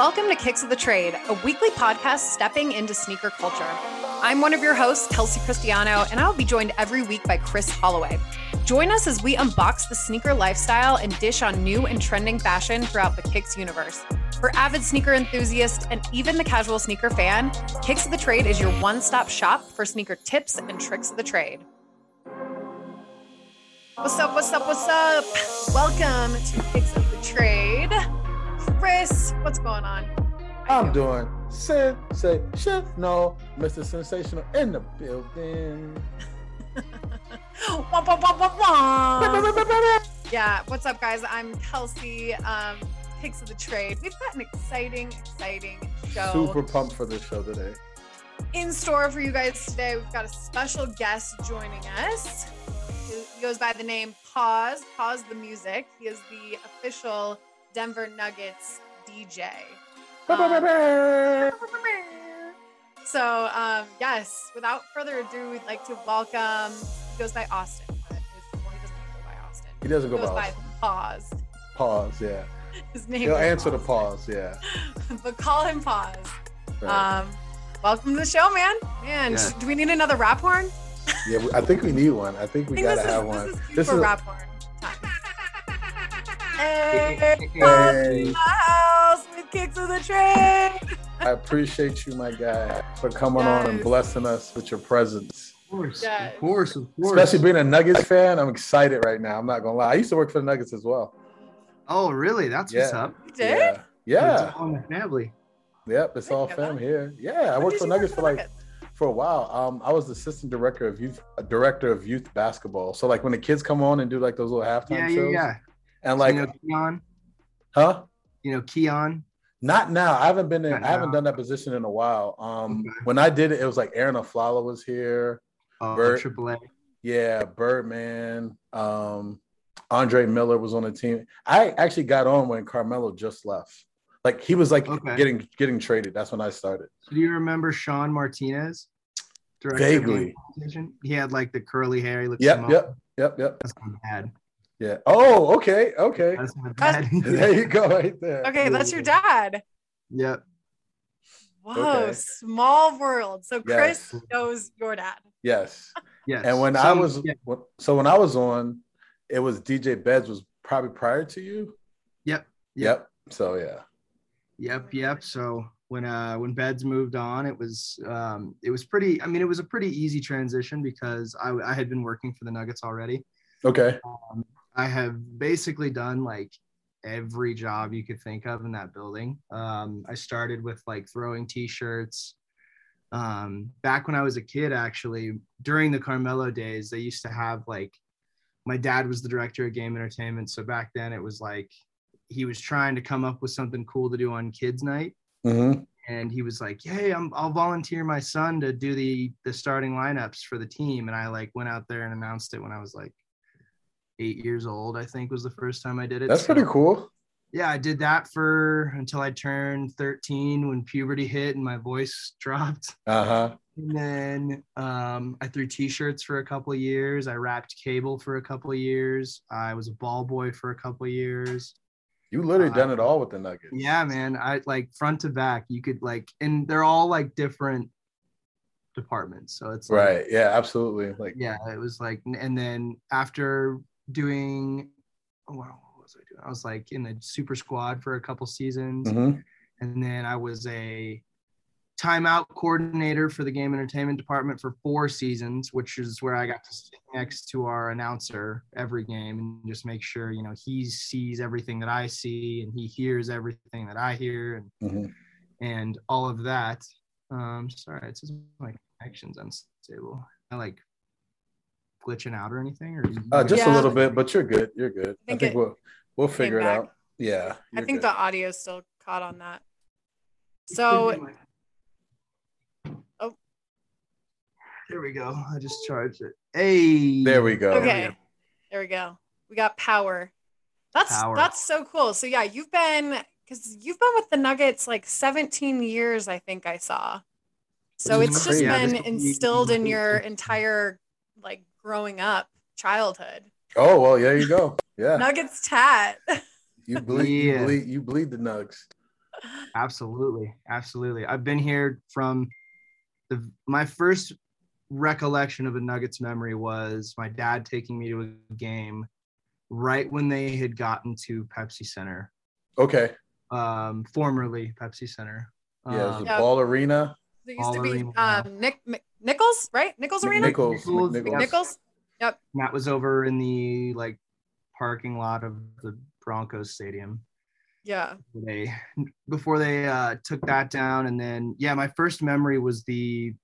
Welcome to Kicks of the Trade, a weekly podcast stepping into sneaker culture. I'm one of your hosts, Kelsey Cristiano, and I'll be joined every week by Chris Holloway. Join us as we unbox the sneaker lifestyle and dish on new and trending fashion throughout the Kicks universe. For avid sneaker enthusiasts and even the casual sneaker fan, Kicks of the Trade is your one stop shop for sneaker tips and tricks of the trade. What's up? What's up? What's up? Welcome to Kicks of the Trade. Chris, what's going on? I'm doing sensation. No, Mr. Sensational in the building. Wah, wah, wah, yeah, what's up, guys? I'm Kelsey. Um, Kicks of the Trade. We've got an exciting, exciting show Super pumped for this show today. in store for you guys today. We've got a special guest joining us. He goes by the name Pause. Pause the music. He is the official Denver Nuggets DJ. Um, so, um, yes, without further ado, we'd like to welcome. He goes by Austin. But his, well, he doesn't go by Austin. He doesn't go He goes by by Austin. Pause. Pause, yeah. His name. He'll is answer the pause, yeah. but call him Pause. Right. Um, welcome to the show, man. Man, Yeah. do we need another rap horn? yeah, I think we need one. I think we I think gotta this have one. This is, This is rap horn. Hey, Hey, the house with kicks of the trade. I appreciate you, my guy, for coming on and blessing us with your presence. Of course, Yes. of course, of course. Especially being a Nuggets fan, I'm excited right now. I'm not gonna lie. I used to work for the Nuggets as well. oh, really? That's what's Yeah. up. You did? Yeah. It's Yeah. all in the family. Yep. It's all know fam that. here. Yeah. I When worked for Nuggets for like Nuggets? for a while. Um, I was assistant director of youth, uh, director of youth basketball. So like when the kids come on and do like those little halftime Yeah, yeah, shows, yeah. And Like, you know, Keon. huh? You know, Keon. Not now. I haven't been in. Not I haven't now. done that position in a while. Um, Okay. when I did it, it was like Arron Afflalo was here. Uh, Bert. Triple A. Yeah, Birdman. Um, Andre Miller was on the team. I actually got on when Carmelo just left. Like he was like Okay. getting getting traded. That's when I started. Do you remember Sean Martinez? Vaguely. He had like the curly hair. He looked Yep, yep, yep, yep. That's my dad. Yeah. Oh, okay, okay. That's my dad. There you go, right there. Okay, that's your dad. yep. Whoa, Okay. small world. So Chris Yes. knows your dad. Yes. Yes. And when I was yeah. so when I was on, it was DJ Beds was probably prior to you. Yep. Yep. So yeah. Yep, yep. So when uh when Beds moved on, it was um it was pretty. I mean, it was a pretty easy transition because I I had been working for the Nuggets already. Okay. I have basically done like every job you could think of in that building. Um, I started with like throwing T-shirts. Um, back when I was a kid, actually, during the Carmelo days, they used to have like my dad was the director of game entertainment. So back then it was like he was trying to come up with something cool to do on kids' night. hmm And he was like, Hey, I'm I'll volunteer my son to do the the starting lineups for the team. And I like went out there and announced it when I was like eight years old, I think was the first time I did it. That's So, pretty cool. Yeah, I did that for until I turned 13 when puberty hit and my voice dropped. Uh huh. And then um, I threw t-shirts for a couple of years. I wrapped cable for a couple of years. I was a ball boy for a couple of years. You literally Uh, done it all with the Nuggets. Yeah, man. I like front to back. You could like, and they're all like different departments. So it's like, Right. Yeah. Absolutely. Like. yeah, it was like, and then after doing, oh, wow, what was I doing? I was like in the super squad for a couple seasons, mhm. and then I was a timeout coordinator for the game entertainment department for four seasons, which is where I got to sit next to our announcer every game and just make sure you know he sees everything that I see and he hears everything that I hear and Mhm. and all of that. Um, sorry, it says my connection's unstable. I like glitching out or anything, or Uh, just a little bit, but you're good. You're good. I think think, it we'll we'll figure it back. out. Yeah. I think good. the audio still caught on that. So Oh. there we go. I just charged it. Hey, There we go. okay, there we go. We got power. That's Power. that's so cool. So yeah, you've been because you've been with the Nuggets like 17 years, I think I saw. So Which is it's just crazy. been instilled in your entire like growing up childhood. Oh well, there you go. Yeah. Nuggets tat. You bleed. You bleed. You bleed the nugs. Absolutely, absolutely. I've been here from the my first recollection of a Nuggets memory was my dad taking me to a game right when they had gotten to Pepsi Center, Okay. um, formerly Pepsi Center. Yeah, it was Um, the Yeah. ball arena. There used to be Arena. um, Nick Mc- Nichols, right? Nichols Arena. Nichols. Nichols, McNichols. yeah. Nichols. and that was over in the like parking lot of the Broncos stadium. Yeah. They before they uh, took that down, and then yeah, my first memory was the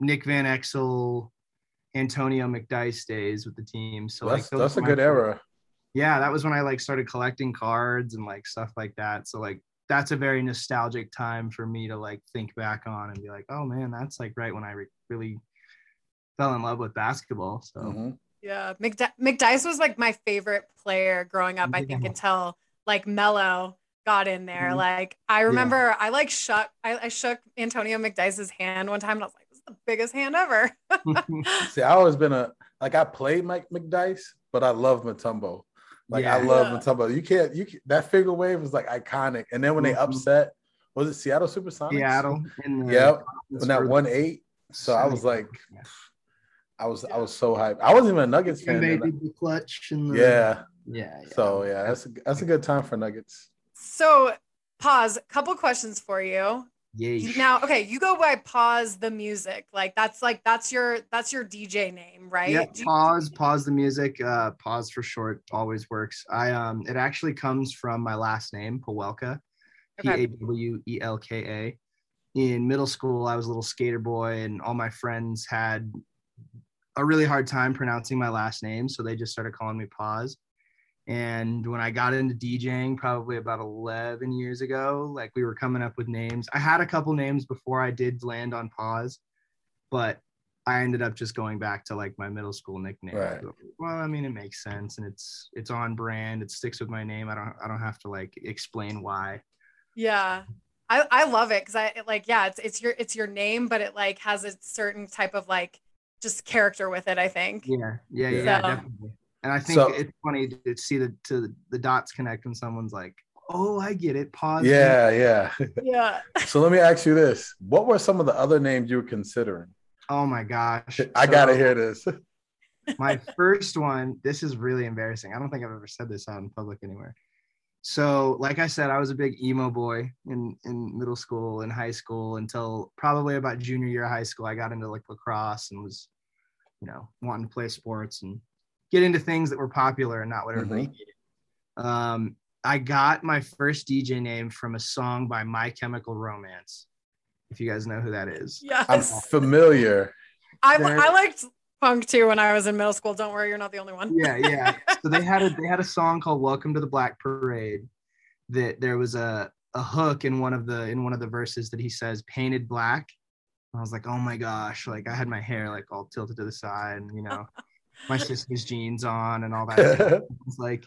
Nick Van Exel, Antonio McDyess days with the team. So that's like that's a were my good era. yeah that was when i like started collecting cards and like stuff like that so like that's a very nostalgic time for me to like think back on and be like oh man that's like right when i re- really fell in love with basketball so Mhm. Yeah. McD- McDyess was like my favorite player growing up, I think, Yeah. until like Melo got in there. Mhm. Like I remember I like shook I, I shook Antonio McDyess's hand one time and I was like, this is the biggest hand ever. See, I always been a like I played Mike McDice, but I love Mutombo. Like I Yeah. love Yeah. Mutombo. You can't you can, that figure wave was like iconic. And then when they Mhm. upset, was it Seattle Supersonics? seattle in the Yep. When that one eight. So I was like, Yeah. I was I was so hyped. I wasn't even a Nuggets fan. They did the clutch and the, Yeah. yeah, yeah. So yeah, that's a, that's a good time for Nuggets. so pause, couple questions for you. Yeesh. Now, okay, you go by pause the music. Like that's like that's your that's your DJ name, right? Yeah, pause, pause the music. Uh, pause for short always works. I um, it actually comes from my last name, Pawelka, P. A W E L K A. In middle school, I was a little skater boy, and all my friends had a really hard time pronouncing my last name, so they just started calling me Pause. And when I got into DJing, probably about 11 years ago, like we were coming up with names. I had a couple names before I did land on Pause, but I ended up just going back to like my middle school nickname. Right. Well, I mean, it makes sense, and it's it's on brand. It sticks with my name. I don't I don't have to like explain why. Yeah. I, I love it because I it, like yeah it's it's your it's your name but it like has a certain type of like just character with it I think Yeah, yeah, yeah, Yeah. definitely. And I think So- it's funny to see the to the dots connect when someone's like, "Oh, I get it." Pause. Yeah, yeah. yeah so let me ask you this: What were some of the other names you were considering? Oh my gosh. I gotta hear this. my first one this is really embarrassing i don't think i've ever said this out in public anywhere so like i said i was a big emo boy in in middle school and high school until probably about junior year of high school i got into like lacrosse and was you know wanting to play sports and get into things that were popular and not what everybody Mhm. needed um i got my first dj name from a song by my chemical romance if you guys know who that is yes I'm familiar. I, I liked punk too when I was in middle school don't worry you're not the only one yeah, yeah. So they had a they had a song called "Welcome to the Black Parade." That there was a a hook in one of the in one of the verses that he says "painted black." I was like, oh my gosh! Like I had my hair like all tilted to the side, and you know, my sister's jeans on and all that. stuff. It was like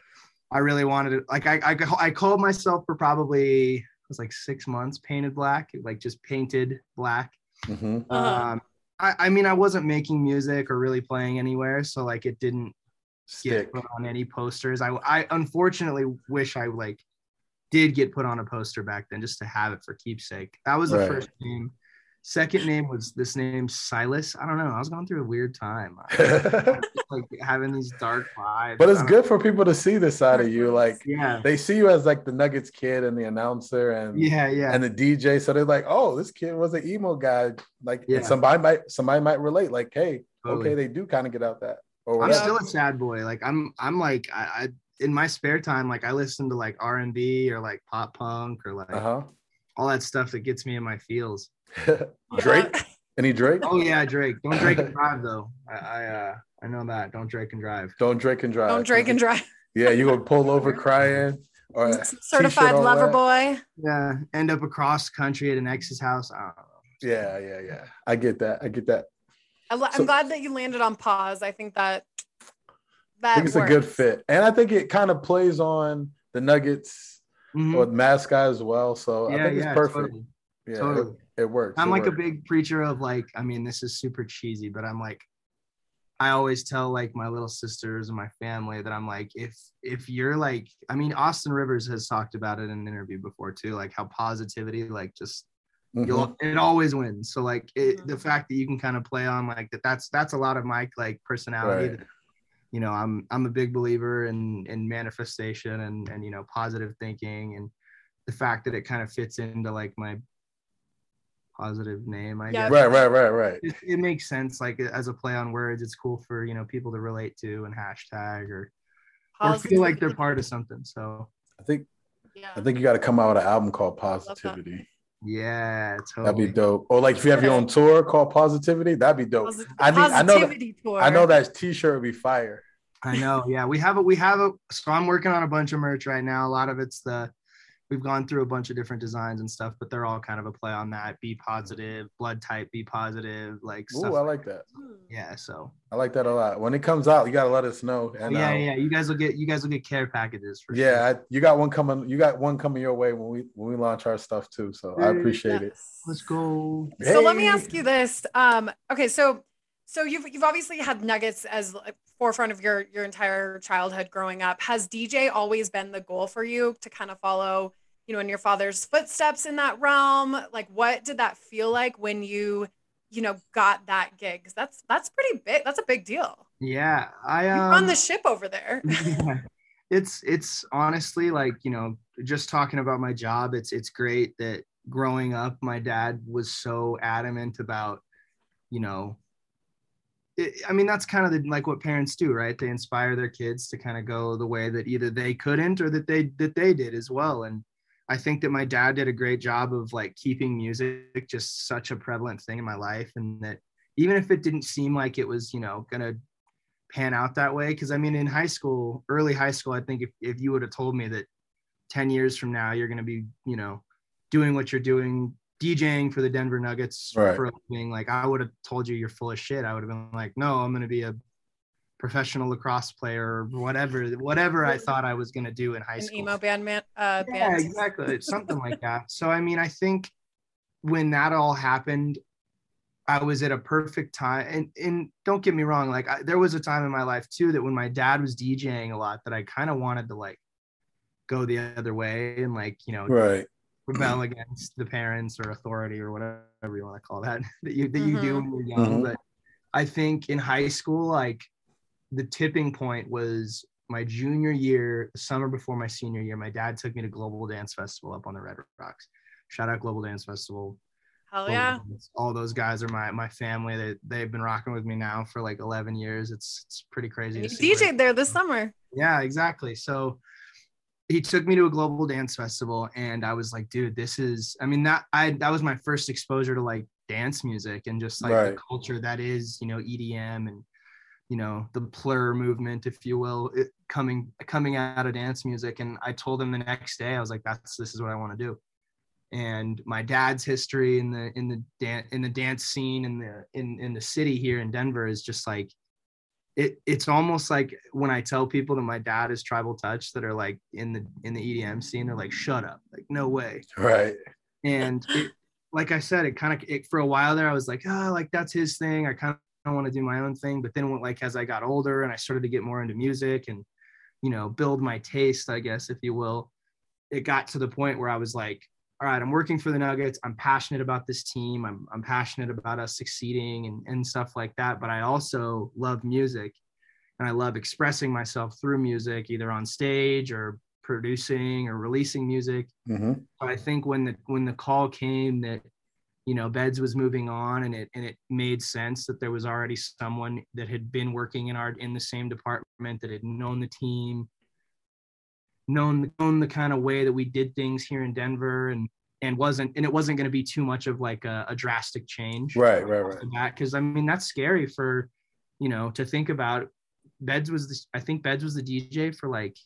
I really wanted it. Like I, I I called myself for probably it was like six months painted black, like just painted black. Mhm. Uh-huh. Um, I, I mean, I wasn't making music or really playing anywhere, so like it didn't Stick. get put on any posters. I I unfortunately wish I like did get put on a poster back then just to have it for keepsake. That was the Right. first name. Second name was this name Silas. I don't know. I was going through a weird time. like having these dark vibes. but it's good for people to see this side of you. Like Yeah. they see you as like the Nuggets kid and the announcer and Yeah, yeah. and the DJ. So they're like, oh, this kid was an emo guy. Like Yeah. somebody might somebody might relate. Like, hey, Totally. okay, they do kind of get out that. Or I'm still a sad boy. Like I'm I'm like I, I in my spare time, like I listen to like R and B or like pop punk or like uh all that stuff that gets me in my feels. Drake. Any Drake? Oh yeah, Drake. Don't Drake and drive though. I I, uh, I know that. Don't Drake and drive. Don't Drake and drive. don't Drake and drive Yeah, you gonna pull over crying or certified lover wet. boy Yeah, end up across country at an ex's house. I don't know. Yeah, yeah, yeah. I get that. I get that. I lo- So- I'm glad that you landed on pause I think that that I think it's a good fit, and I think it kind of plays on the Nuggets Mhm. or mascot as well. So I Yeah, think it's yeah, perfect. totally. Yeah, totally. it, it works. I'm It like a big preacher of like, I mean, this is super cheesy, but I'm like, I always tell like my little sisters and my family that I'm like, if if you're like, I mean, Austin Rivers has talked about it in an interview before too, like how positivity, like just Mhm. you'll it always wins. So like it, the Mhm. fact that you can kind of play on like that, that's that's a lot of my like personality. Right. That, you know, I'm I'm a big believer in in manifestation and and you know positive thinking and the fact that it kind of fits into like my positive name. I Yeah. guess Right, right, right, right. it, it makes sense like as a play on words it's cool for you know people to relate to and hashtag or or feel like they're part of something so I think Yeah. I think you got to come out with an album called that. Positivity. Yeah totally. That'd be dope. Or like if you have your own tour called Positivity, that'd be dope. Posi- I need- I know that- tour. I know that T-shirt would be fire. i know yeah we have a we have a so i'm working on a bunch of merch right now a lot of it's the we've gone through a bunch of different designs and stuff but they're all kind of a play on that be positive blood type be positive like Ooh, stuff I like that. Yeah so I like that a lot. When it comes out, you gotta let us know. And yeah um, yeah you guys will get you guys will get care packages for yeah, sure. I, you got one coming. You got one coming your way when we when we launch our stuff too. So I Dude, appreciate it. Let's go So let me ask you this. Um, okay, so so you've you've obviously had Nuggets as forefront of your your entire childhood growing up. Has DJ always been the goal for you to kind of follow, you know, in your father's footsteps in that realm? Like, what did that feel like when you, you know, got that gig? 'Cause that's that's pretty big. That's a big deal. yeah i You um run the ship over there. yeah. it's it's honestly like you know just talking about my job it's it's great that growing up my dad was so adamant about you know it, i mean that's kind of the, like what parents do right they inspire their kids to kind of go the way that either they couldn't or that they that they did as well and i think that my dad did a great job of like keeping music just such a prevalent thing in my life and that even if it didn't seem like it was you know gonna pan out that way because i mean in high school early high school i think if, if you would have told me that 10 years from now you're going to be you know doing what you're doing djing for the denver nuggets Right. for a living like i would have told you you're full of shit i would have been like no i'm going to be a professional lacrosse player or whatever whatever i thought i was going to do in high An school emo band man. Uh, yeah band. exactly something like that so i mean i think when that all happened i was at a perfect time and and don't get me wrong like I, there was a time in my life too that when my dad was djing a lot that i kind of wanted to like go the other way and like you know Right. rebel against the parents or authority or whatever you want to call that that you that you do when you're young Mhm. but i think in high school like the tipping point was my junior year summer before my senior year my dad took me to global dance festival up on the red rocks shout out global dance festival Hell Global yeah. Dance. all those guys are my my family they, they've been rocking with me now for like 11 years it's it's pretty crazy You to see where- DJ'd there this summer. yeah, exactly. So he took me to a global dance festival and I was like, dude, this is I mean that I that was my first exposure to like dance music and just like Right. the culture that is, you know, EDM and you know, the plur movement, if you will, it, coming coming out of dance music. And I told him the next day, I was like, that's this is what I want to do. And my dad's history in the in the dance in the dance scene in the in in the city here in Denver is just like it it's almost like when I tell people that my dad is tribal touch that are like in the in the EDM scene, they're like, shut up, like no way. Right. And it, like I said, it kind of it, for a while there, I was like, oh, like that's his thing. I kind of want to do my own thing. But then, like as I got older and I started to get more into music and you know build my taste, I guess if you will, it got to the point where I was like, all right, I'm working for the Nuggets. I'm passionate about this team. I'm I'm passionate about us succeeding and and stuff like that. But I also love music, and I love expressing myself through music, either on stage or producing or releasing music. hmm But I think when the when the call came that you know Beds was moving on and it and it made sense that there was already someone that had been working in our in the same department that had known the team, known known the kind of way that we did things here in Denver and and wasn't and it wasn't going to be too much of like a, a drastic change Right, right, right. because I mean that's scary for you know to think about. Beds was the, I think Beds was the DJ for like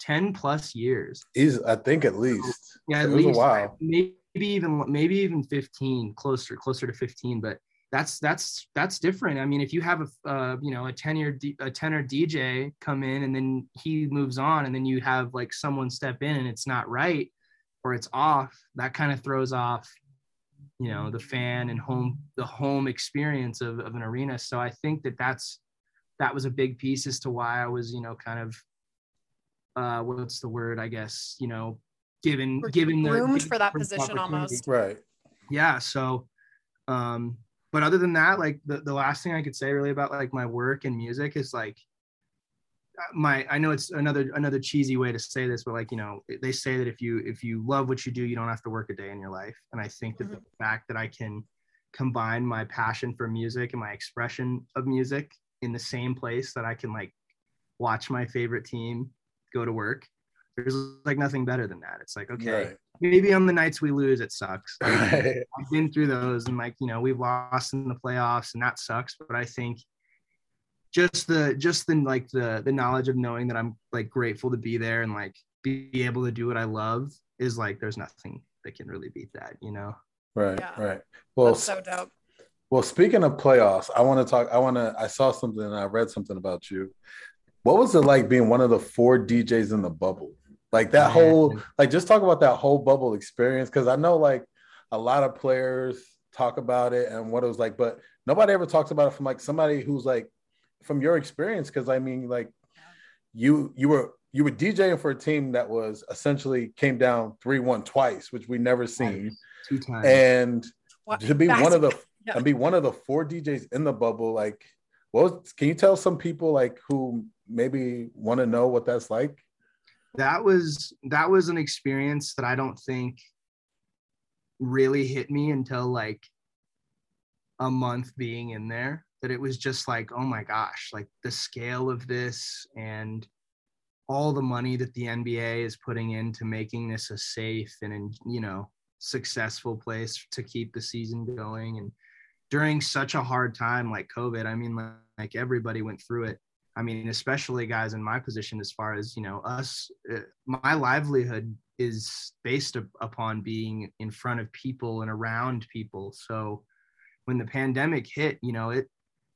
ten plus years. He's I think at least. Yeah, at least a while. maybe even maybe even 15, closer closer to 15. But that's that's that's different. I mean, if you have a uh, you know a tenure D, a tenor DJ come in and then he moves on, and then you have like someone step in and it's not right or it's off, that kind of throws off you know the fan and home the home experience of, of an arena so i think that that's that was a big piece as to why i was you know kind of uh what's the word i guess you know given given the Groomed given for that position almost. Right. yeah so um but other than that like the, the last thing i could say really about like my work and music is like my i know it's another another cheesy way to say this but like you know they say that if you if you love what you do you don't have to work a day in your life and i think that the fact that i can combine my passion for music and my expression of music in the same place that i can like watch my favorite team go to work there's like nothing better than that it's like okay Right. maybe on the nights we lose it sucks Like, Right. I've been through those and like, you know, we've lost in the playoffs and that sucks. But I think just the just the like the the knowledge of knowing that I'm like grateful to be there and like be able to do what I love is like there's nothing that can really beat that, you know. Right. Yeah. Right. Well, That's so dope. Well, speaking of playoffs, I want to talk. I want to. I saw something and I read something about you. What was it like being one of the four DJs in the bubble? Like that whole, like just talk about that whole bubble experience because I know like a lot of players talk about it and what it was like, but nobody ever talks about it from like somebody who's like from your experience. Because I mean, like you you were you were DJing for a team that was essentially came down three one twice, which we never seen, two times. and What- to be that's- one of the yeah. and be one of the four DJs in the bubble, like what was, can you tell some people like who maybe want to know what that's like? That was that was an experience that I don't think really hit me until like a month being in there that it was just like oh my gosh like the scale of this and all the money that the NBA is putting into making this a safe and you know successful place to keep the season going. And during such a hard time like covid i mean like, like everybody went through it I mean, especially guys in my position, as far as you know, us, uh, my livelihood is based up, upon being in front of people and around people. So when the pandemic hit, you know, it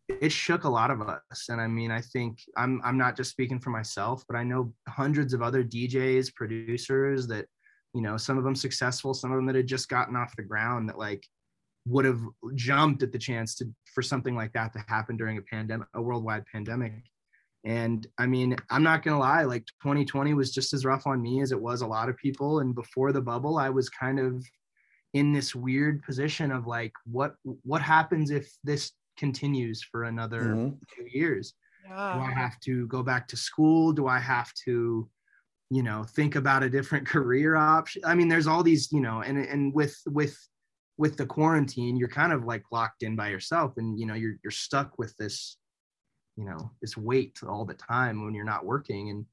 it shook a lot of us. And I mean, I think I'm I'm not just speaking for myself, but I know hundreds of other DJs, producers that, you know, some of them successful, some of them that had just gotten off the ground that like would have jumped at the chance to for something like that to happen during a pandemic, a worldwide pandemic. And I mean, I'm not gonna lie, like 2020 was just as rough on me as it was a lot of people. And before the bubble, I was kind of in this weird position of like, what what happens if this continues for another Mhm. two years? Do I have to go back to school? Do I have to, you know, think about a different career option? I mean, there's all these, you know, and and with with with the quarantine, you're kind of like locked in by yourself, and you know, you're you're stuck with this, you know, this weight all the time when you're not working. And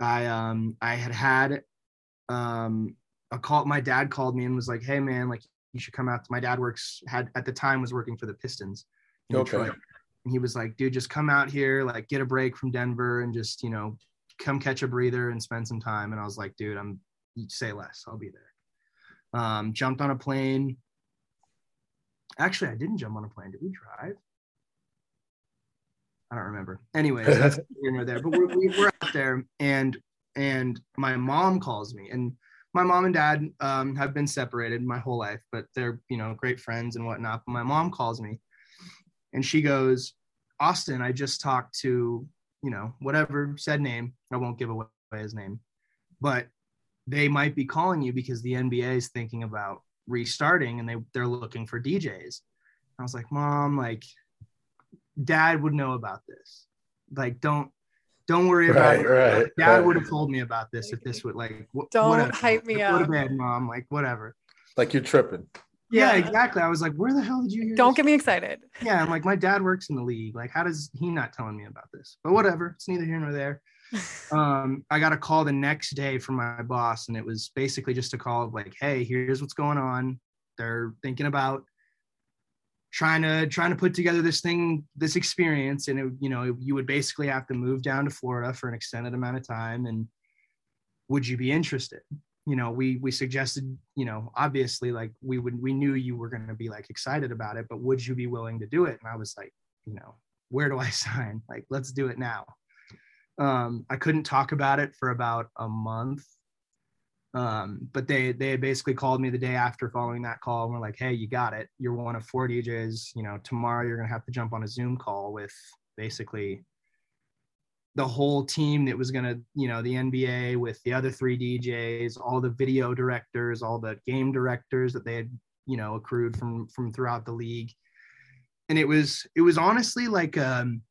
I um I had had um a call. My dad called me and was like, "Hey man, like you should come out." My dad works had at the time was working for the Pistons. in Okay. Detroit. And he was like, dude, just come out here, like get a break from Denver and just, you know, come catch a breather and spend some time. And I was like, dude, I'm say less. I'll be there. Um, jumped on a plane. Actually, I didn't jump on a plane. Did we drive? I don't remember. Anyways, that's here there. But we're, we- we're out there, and and my mom calls me, and my mom and dad um, have been separated my whole life, but they're you know great friends and whatnot. But my mom calls me, and she goes, Austin, I just talked to, you know, whatever said name. I won't give away his name, but they might be calling you because the NBA is thinking about restarting and they they're looking for DJs. I was like, Mom, like, Dad would know about this. Like, don't don't worry about Right, it. right. Dad right. would have told me about this if this would like wh- Don't whatever. hype me Go to up. bed, Mom. Like, whatever. Like you're tripping. Yeah, Yeah. exactly. I was like, where the hell did you hear? Don't this get me excited. yeah, I'm like, my dad works in the league. Like, how does he not telling me about this? But whatever, it's neither here nor there. Um, I got a call the next day from my boss, and it was basically just a call of like, hey, here's what's going on. They're thinking about trying to trying to put together this thing, this experience, and it, you know, you would basically have to move down to Florida for an extended amount of time. And would you be interested? you know we we suggested you know obviously like we would we knew you were going to be like excited about it but would you be willing to do it? And i was like you know where do i sign? Like let's do it now. Um i couldn't talk about it for about a month Um, but they they had basically called me the day after following that call and were like, "Hey, you got it. You're one of four DJs. You know, tomorrow you're gonna have to jump on a Zoom call with basically the whole team that was gonna, you know, the NBA with the other three DJs, all the video directors, all the game directors that they had, you know, accrued from from throughout the league." And it was it was honestly like um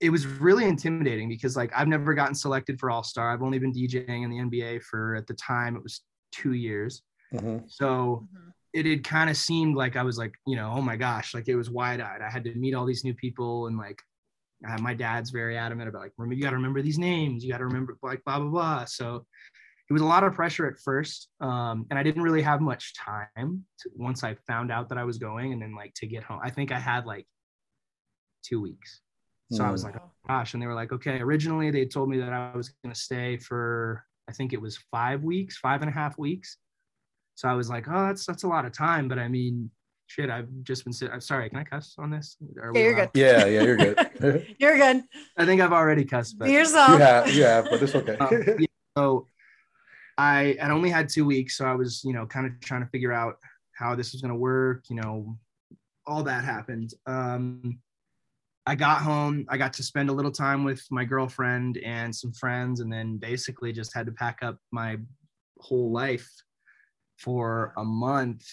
it was really intimidating because like I've never gotten selected for All Star. I've only been DJing in the NBA for at the time it was two years. Mm-hmm. So mm-hmm. it had kind of seemed like I was like, you know, oh my gosh, like it was wide eyed. I had to meet all these new people and like uh, my dad's very adamant about like, remember, you got to remember these names. You got to remember like blah, blah, blah. So it was a lot of pressure at first. Um, and I didn't really have much time to, once I found out that I was going and then like to get home. I think I had like two weeks so mm. I was like, oh, gosh. And they were like, okay, originally they told me that I was going to stay for, I think it was five weeks, five and a half weeks. So I was like, oh, that's, that's a lot of time. But I mean, shit, I've just been sitting. I'm sorry. Can I cuss on this? yeah, you're good. Yeah, yeah, you're good. you're good. I think I've already cussed. But yourself. You have, you have, but it's okay. um, yeah, so I had only had two weeks. So I was, you know, kind of trying to figure out how this was going to work, you know, all that happened. Um, I got home. I got to spend a little time with my girlfriend and some friends, and then basically just had to pack up my whole life for a month.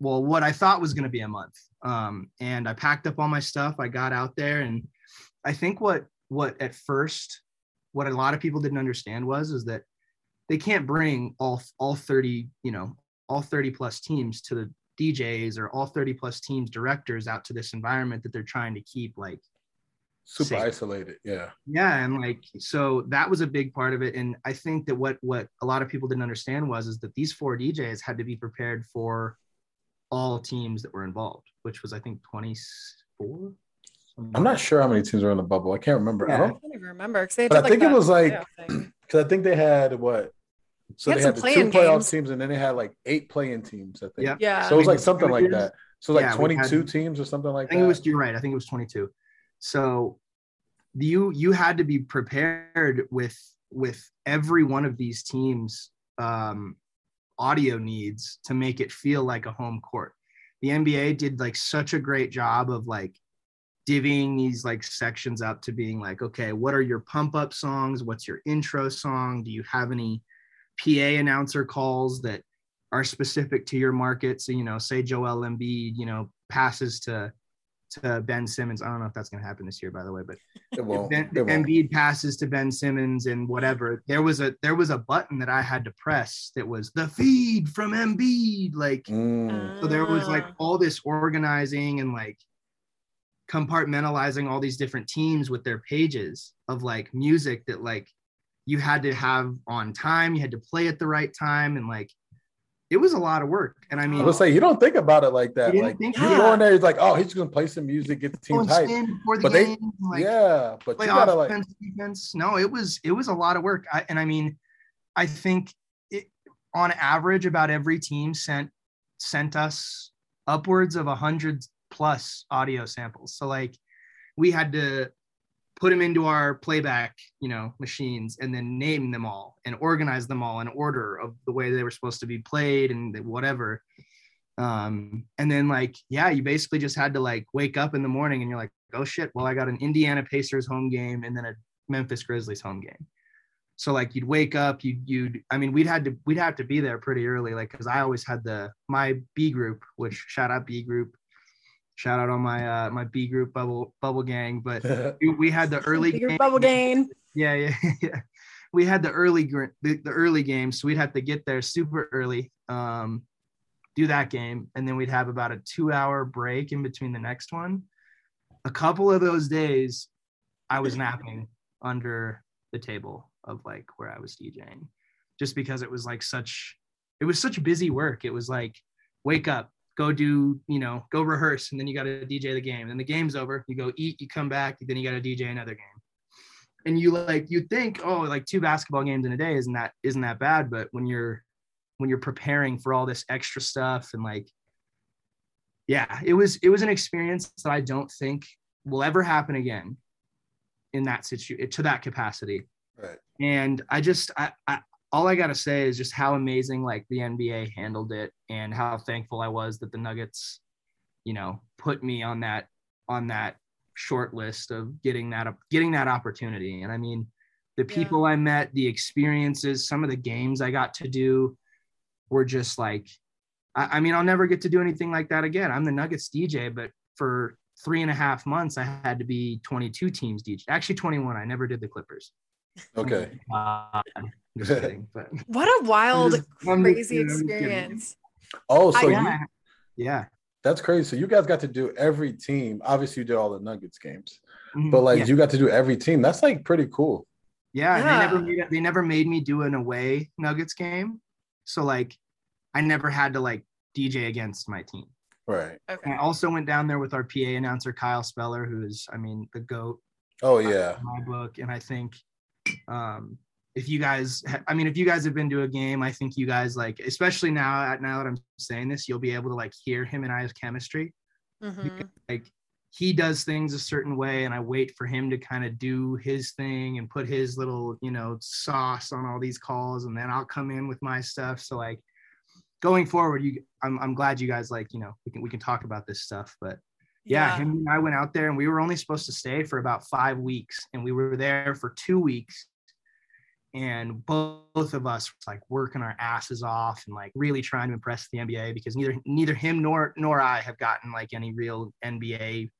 Well, what I thought was going to be a month. Um, and I packed up all my stuff. I got out there, and I think what what at first, what a lot of people didn't understand was is that they can't bring all all 30, you know, all 30 plus teams to the DJs or all 30 plus teams directors out to this environment that they're trying to keep like super safe. isolated yeah yeah and like so that was a big part of it and i think that what what a lot of people didn't understand was is that these four djs had to be prepared for all teams that were involved which was i think 24 i'm not sure how many teams were in the bubble i can't remember yeah, i don't I can't even remember but i think it was like because i think they had what so they had, the two playoff games. teams and then they had like eight playing teams i think yeah, yeah. so it was like something like that so like yeah, 22 had, teams or something like I think that. it was you're right. I think it was 22. So you you had to be prepared with with every one of these teams um, audio needs to make it feel like a home court. The NBA did like such a great job of like divvying these like sections up to being like, okay, what are your pump up songs? What's your intro song? Do you have any PA announcer calls that are specific to your market? So, you know, say Joel Embiid, you know, passes to to Ben Simmons. I don't know if that's going to happen this year, by the way, but it won't. Ben, it won't. Embiid passes to Ben Simmons and whatever. There was a there was a button that I had to press that was the feed from Embiid. Like, mm. so there was like ah. all this organizing and like compartmentalizing all these different teams with their pages of like music that like you had to have on time. You had to play at the right time and like it was a lot of work. And I mean, I was say you don't think about it like that. Like you go in there, it's like, oh, he's just gonna play some music, get the team tight. The but game, they, like, yeah, but you gotta like defense. No, it was it was a lot of work. I, and I mean, I think it, on average, about every team sent sent us upwards of a hundred plus audio samples. So like, we had to put them into our playback, you know, machines and then name them all and organize them all in order of the way they were supposed to be played and whatever. Um, and then like, yeah, you basically just had to like wake up in the morning and you're like, oh shit, well, I got an Indiana Pacers home game and then a Memphis Grizzlies home game. So like you'd wake up, you'd you'd I mean we'd had to we'd have to be there pretty early, like because I always had the my B group, which shout out B group shout out on my uh my B group bubble bubble gang. But we, we had the early game. bubble gang. Yeah, yeah, yeah. We had the early the, the early games, so we'd have to get there super early, um, do that game, and then we'd have about a two hour break in between the next one. A couple of those days, I was napping under the table of like where I was DJing, just because it was like such it was such busy work. It was like wake up, go do, you know, go rehearse, and then you got to DJ the game. And the game's over. You go eat, you come back, then you got to DJ another game. And you like you think, oh, like two basketball games in a day isn't that isn't that bad? But when you're when you're preparing for all this extra stuff and like, yeah, it was it was an experience that I don't think will ever happen again in that situation to that capacity. Right. And I just I, I all I gotta say is just how amazing like the NBA handled it and how thankful I was that the Nuggets, you know, put me on that on that short list of getting that getting that opportunity. And I mean, the people yeah. I met, the experiences, some of the games I got to do were just like, I, I mean, I'll never get to do anything like that again. I'm the Nuggets DJ, but for three and a half months, I had to be 22 teams DJ. Actually, 21. I never did the Clippers. Okay. Uh, just kidding. But what a wild, just, crazy experience. Oh, so I, you, yeah. yeah. That's crazy. So you guys got to do every team. Obviously, you did all the Nuggets games, mm-hmm. but like yeah. you got to do every team. That's like pretty cool. Yeah, yeah. they never made they never made me do an away Nuggets game, so like I never had to like DJ against my team. Right. Okay. I also went down there with our PA announcer Kyle Speller, who's I mean the goat. Oh yeah. My book, and I think um, if you guys, I mean, if you guys have been to a game, I think you guys like, especially now, at now that I'm saying this, you'll be able to like hear him and I's chemistry. Mm-hmm. Like he does things a certain way, and I wait for him to kind of do his thing and put his little, you know, sauce on all these calls, and then I'll come in with my stuff. So like, going forward, you, I'm, I'm glad you guys like, you know, we can we can talk about this stuff, but yeah, yeah, him and I went out there and we were only supposed to stay for about five weeks, and we were there for two weeks. And both of us like working our asses off and like really trying to impress the NBA because neither neither him nor nor I have gotten like any real NBA,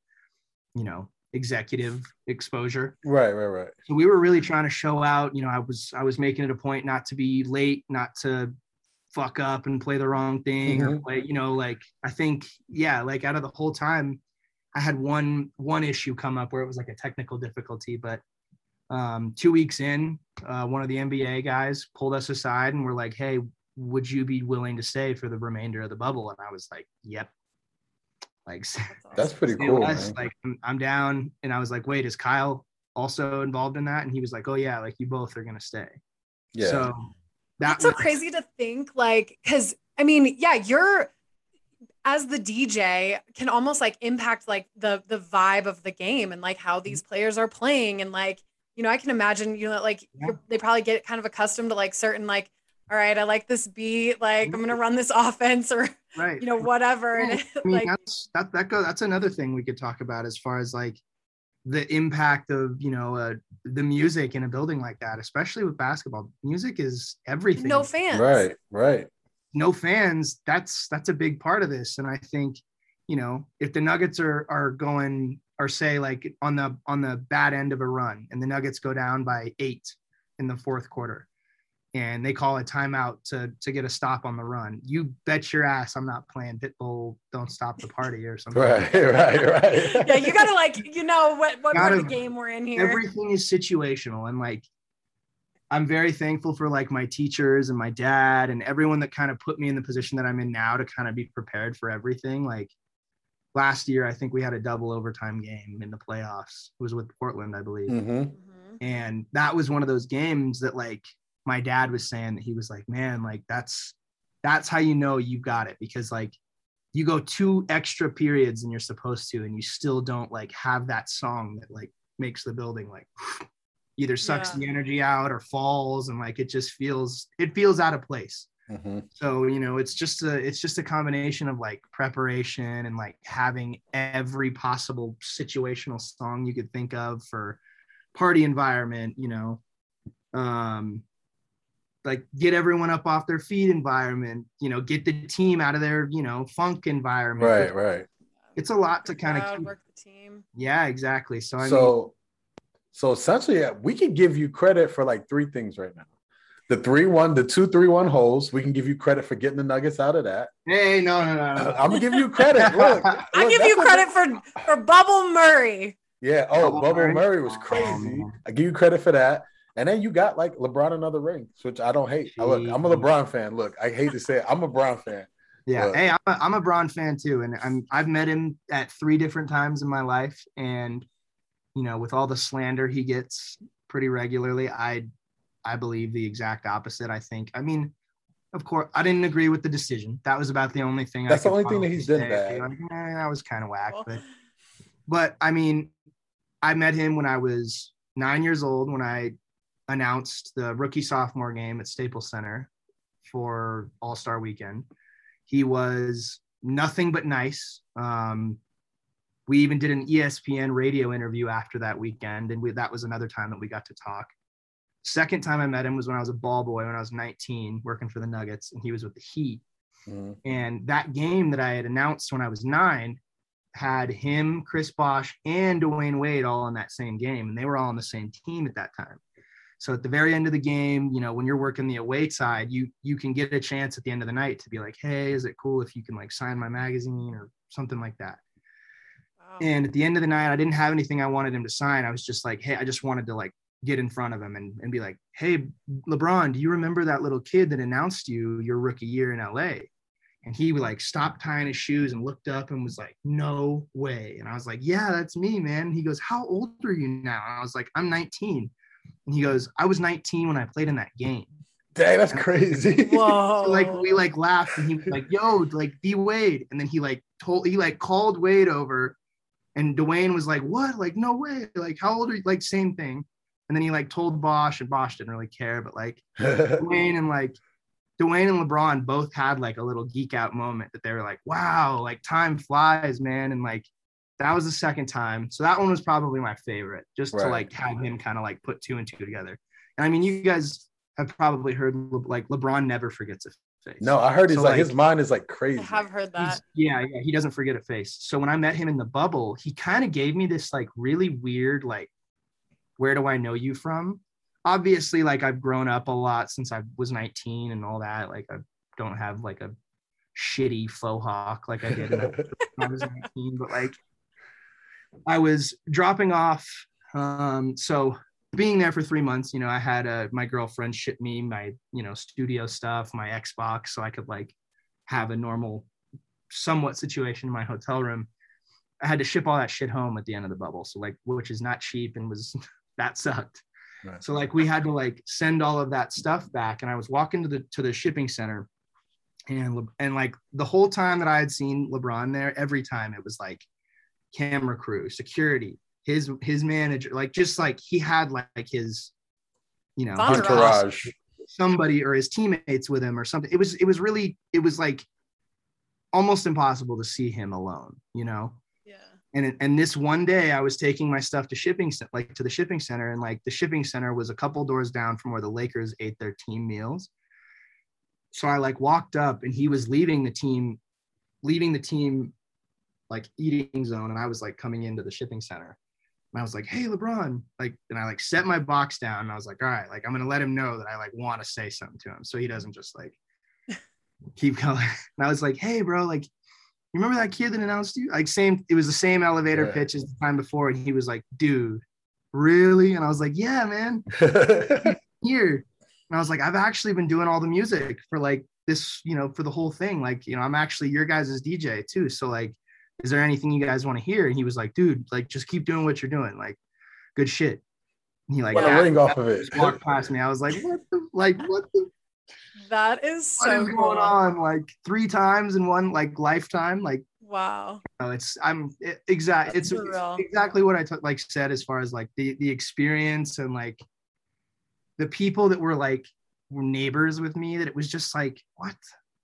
you know, executive exposure. Right, right, right. So we were really trying to show out. You know, I was I was making it a point not to be late, not to fuck up and play the wrong thing mm-hmm. or play, you know, like I think, yeah, like out of the whole time, I had one one issue come up where it was like a technical difficulty, but um, two weeks in, uh, one of the NBA guys pulled us aside and we're like, "Hey, would you be willing to stay for the remainder of the bubble?" And I was like, "Yep." Like that's pretty cool. Like I'm, I'm down, and I was like, "Wait, is Kyle also involved in that?" And he was like, "Oh yeah, like you both are gonna stay." Yeah. So that that's was- so crazy to think, like, because I mean, yeah, you're as the DJ can almost like impact like the the vibe of the game and like how these players are playing and like you know I can imagine you know like yeah. they probably get kind of accustomed to like certain like all right I like this beat like I'm gonna run this offense or right. you know whatever yeah. and I mean, like that's that that go that's another thing we could talk about as far as like the impact of you know uh, the music in a building like that especially with basketball music is everything no fans right right no fans, that's that's a big part of this. And I think, you know, if the Nuggets are are going or say like on the on the bad end of a run and the Nuggets go down by eight in the fourth quarter and they call a timeout to to get a stop on the run. You bet your ass I'm not playing Pitbull Don't Stop the Party or something. Right, right, right. yeah, you gotta like, you know what what gotta, part of the game we're in here. Everything is situational and like I'm very thankful for like my teachers and my dad and everyone that kind of put me in the position that I'm in now to kind of be prepared for everything. Like last year, I think we had a double overtime game in the playoffs. It was with Portland, I believe. Mm-hmm. mm-hmm. And that was one of those games that like my dad was saying that he was like, man, like that's that's how you know you got it because like you go two extra periods than you're supposed to and you still don't like have that song that like makes the building like either sucks yeah. the energy out or falls and like it just feels it feels out of place. Mm-hmm. so you know it's just a it's just a combination of like preparation and like having every possible situational song you could think of for party environment you know? Um like get everyone up off their feet environment you know get the team out of their you know funk environment. Right right. It's a lot to kind of work the team. Yeah exactly. So i so mean, so essentially, we can give you credit for like three things right now. The three one, the two three one holes. We can give you credit for getting the Nuggets out of that. Hey, no, no, no. I'm gonna give you credit. Look, I give you credit for for Bubble Murray. Yeah. Oh, Bubble, Bubble Murray. Murray. was oh, crazy. I give you credit for that. And then you got like LeBron another ring, which I don't hate. I, look, I'm a LeBron fan. Look, I hate to say it. I'm a Brown fan. Yeah. But, hey, I'm a, I'm a Bron fan too, and I'm I've met him at three different times in my life, and you know, with all the slander he gets pretty regularly, I I believe the exact opposite. I think. I mean, of course, I didn't agree with the decision. That was about the only thing. That's the only thing that he's done bad. Like, eh, that was kind of whack, but but I mean, I met him when I was nine years old. When I announced the rookie sophomore game at Staples Center for All Star Weekend. He was nothing but nice. Um, we even did an ESPN radio interview after that weekend, and we, that was another time that we got to talk. Second time I met him was when I was a ball boy when I was 19, working for the Nuggets, and he was with the Heat. Mm-hmm. And that game that I had announced when I was nine had him, Chris Bosh, and Dwyane Wade all on that same game, and they were all on the same team at that time. So at the very end of the game, you know, when you're working the away side, you you can get a chance at the end of the night to be like, hey, is it cool if you can like sign my magazine or something like that? Wow. And at the end of the night, I didn't have anything I wanted him to sign. I was just like, hey, I just wanted to like get in front of him and, and be like, hey, LeBron, do you remember that little kid that announced you your rookie year in LA? And he like stopped tying his shoes and looked up and was like, no way. And I was like, yeah, that's me, man. he goes, how old are you now? And I was like, I'm 19. And he goes, I was 19 when I played in that game. Dang, that's crazy. Whoa. so like we like laughed and he was like, yo, like D Wade. And then he like told he like called Wade over and Dwyane was like, What? Like, no way. Like, how old are you? Like, same thing. And then he like told Bosh and Bosh didn't really care, but like Dwyane and like Dwyane and LeBron both had like a little geek out moment that they were like, wow, like time flies, man. And like that was the second time. So that one was probably my favorite, just right. to like have him kind of like put two and two together. And I mean, you guys have probably heard like LeBron never forgets a face. No, I heard he's so, like, like, his mind is like crazy. I have heard that. Yeah, yeah, he doesn't forget a face. So when I met him in the bubble, he kind of gave me this like really weird like, where do I know you from? Obviously, like I've grown up a lot since I was 19 and all that. Like I don't have like a shitty faux hawk like I did when I was 19, but like I was dropping off. Um, so being there for three months, you know, I had uh, my girlfriend ship me my, you know, studio stuff, my Xbox, so I could like have a normal, somewhat situation in my hotel room. I had to ship all that shit home at the end of the bubble. So like, which is not cheap and was that sucked. Right. So like we had to like send all of that stuff back. And I was walking to the to the shipping center and and like the whole time that I had seen LeBron there, every time it was like camera crew, security, his his manager, like just like he had like his, you know, entourage, somebody or his teammates with him or something. It was it was really it was like almost impossible to see him alone, you know. Yeah. And and this one day I was taking my stuff to shipping like to the shipping center and like the shipping center was a couple doors down from where the Lakers ate their team meals. So I like walked up and he was leaving the team leaving the team like eating zone and I was like coming into the shipping center. And I was like, hey LeBron, like, and I like set my box down and I was like, all right, like I'm gonna let him know that I like want to say something to him. So he doesn't just like keep going. And I was like, hey bro, like you remember that kid that announced you? Like same, it was the same elevator yeah. pitch as the time before. And he was like, dude, really? And I was like, yeah, man. Here. And I was like, I've actually been doing all the music for like this, you know, for the whole thing. Like, you know, I'm actually your guys' DJ too. So like is there anything you guys want to hear? And he was like, dude, like just keep doing what you're doing. Like, good shit. And he like what a ring off of it. walked past me. I was like, what the like what the that is so what is cool. going on like three times in one like lifetime like wow you know, it's i'm it, exact it's, it's, exactly what i took like said as far as like the the experience and like the people that were like were neighbors with me that it was just like what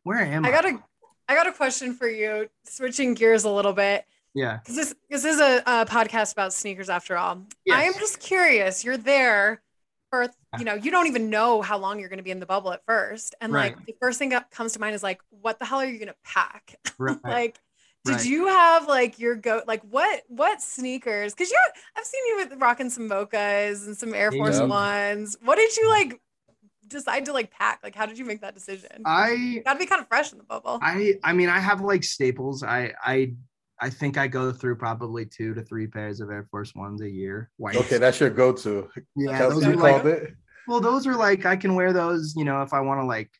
where am i i gotta I got a question for you, switching gears a little bit. Yeah. Because this, this is a, a, podcast about sneakers after all. Yes. I am just curious. You're there for, you know, you don't even know how long you're going to be in the bubble at first. And right. like the first thing that comes to mind is like, what the hell are you going to pack? Right. like, did right. you have like your go like what what sneakers? Because you I've seen you with rocking some mochas and some Air Force Ones. What did you like decide to like pack? Like, how did you make that decision? I got to be kind of fresh in the bubble. I I mean, I have like staples. I I I think I go through probably two to three pairs of Air Force Ones a year. White. Okay, that's your go-to. Yeah, those are like, it. Well, those are like I can wear those, you know, if I want to like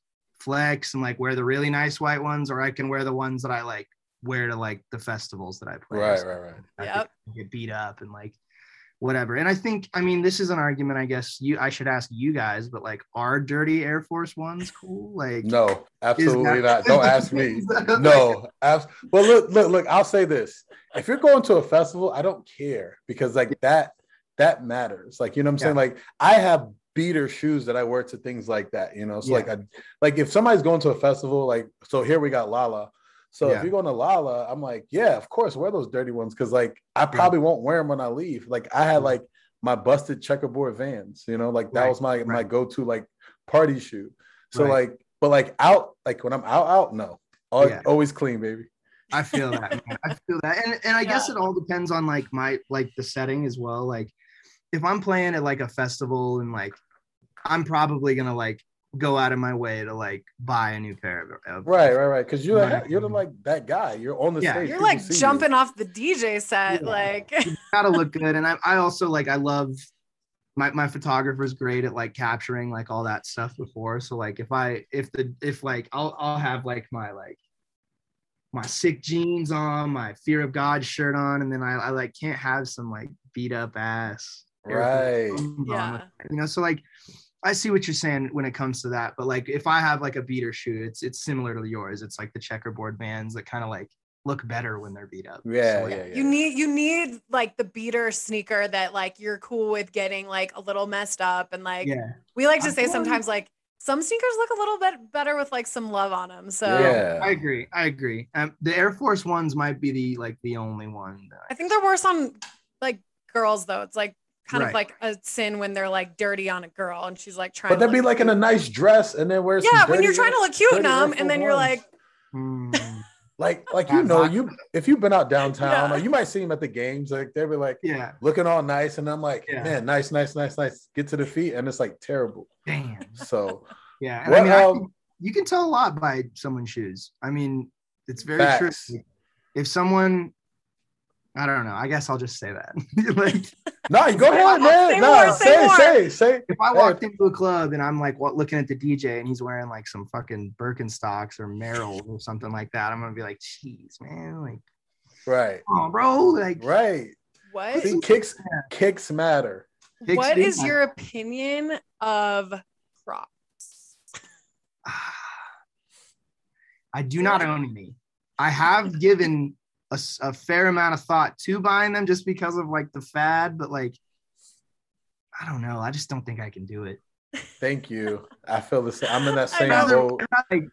flex and like wear the really nice white ones, or I can wear the ones that I like wear to like the festivals that I play. Right, so right, right. I yep. get beat up and like whatever. And I think, I mean, this is an argument. I guess you, I should ask you guys, but like, are dirty Air Force Ones cool? Like, no, absolutely that- not. Don't ask me. no, abs- well, look, look, look. I'll say this: if you're going to a festival, I don't care because like that, that matters. Like, you know what I'm yeah. saying? Like, I have beater shoes that I wear to things like that, you know. So Yeah. like I like if somebody's going to a festival, like so here we got Lala. So Yeah. if you're going to Lala, I'm like, yeah, of course, wear those dirty ones because like I probably won't wear them when I leave. Like I had mm-hmm. like my busted checkerboard vans, you know, like that Right, was my my go-to like party shoe. So Right. like, but like out, like when I'm out, out, no, Al- Yeah. always clean, baby. I feel that. I feel that, and and I guess it all depends on like my like the setting as well. Like if I'm playing at like a festival and like I'm probably gonna like go out of my way to like buy a new pair of, of Right, right, right. Because you're Right. like, you're the, like that guy. You're on the Yeah. stage. You're like see you. jumping off the DJ set. Yeah. Like, You gotta look good, and I I also like I love. My, my photographer's great at like capturing like all that stuff before so like if i if the if like i'll i'll have like my like my sick jeans on my fear of god shirt on and then i, I like can't have some like beat up ass Right. Force on Yeah. you know so like i see what you're saying when it comes to that but like if i have like a beater shoe it's it's similar to yours it's like the checkerboard Vans that kind of like look better when they're beat up Yeah, So, yeah, yeah. you need you need like the beater sneaker that like you're cool with getting like a little messed up and like yeah we like to I'm say telling you. sometimes like some sneakers look a little bit better with like some love on them. So Yeah. I agree. I agree. Um, the Air Force ones might be the like the only one. That I think they're worse on like girls though. It's like kind of like a sin when they're like dirty on a girl and she's like trying But to they'd be look like in a nice dress and then wear some Yeah, when you're trying to look cute in dirty them and then Force you're like, Hmm. like like you know you if you've been out downtown Yeah. like you might see them at the games like they'll be like yeah. looking all nice and I'm like Yeah. man nice nice nice nice get to the feet and it's like terrible Damn. so Yeah. And What, I mean, I um, can- you can tell a lot by someone's shoes. I mean, it's very Facts. true. If someone, I don't know. I guess I'll just say that. like, no you go ahead man Say no more, say say more. say say if I walked into a club and I'm like what, looking at the DJ and he's wearing like some fucking Birkenstocks or Merrell or something like that, I'm gonna be like, "Jeez, man, like, right oh, bro, like, right what? see kicks kicks matter Kicks What do is matter. your opinion of Crocs? I do not own any. I have given a, s- a fair amount of thought to buying them just because of like the fad, but like, I don't know. I just don't think I can do it. thank you I feel the same I'm in that same. I'd rather, boat I'd rather, like,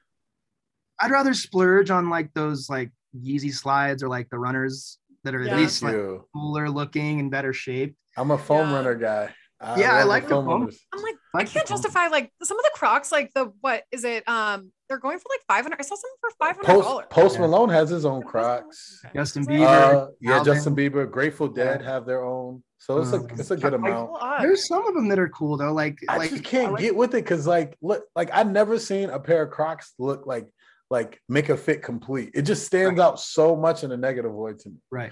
I'd rather splurge on like those like Yeezy slides or like the runners that are Yeah. at least thank like cooler looking and better shaped. I'm a foam Yeah. runner guy Yeah, I like the foam. runners. I'm like, I I like the can't justify like some of the Crocs, like the what is it? Um, they're going for like 500. I saw some for 500 Post dollars. Post Yeah. Malone has his own Crocs. Justin Bieber. Uh, yeah, Alvin. Justin Bieber, Grateful Dead Yeah. have their own, so it's a Um, it's a good like- amount. There's some of them that are cool though. Like, I like just can't I like- get with it because like look like I've never seen a pair of Crocs look like like make a fit complete. It just stands out so much in a negative way to me. Right.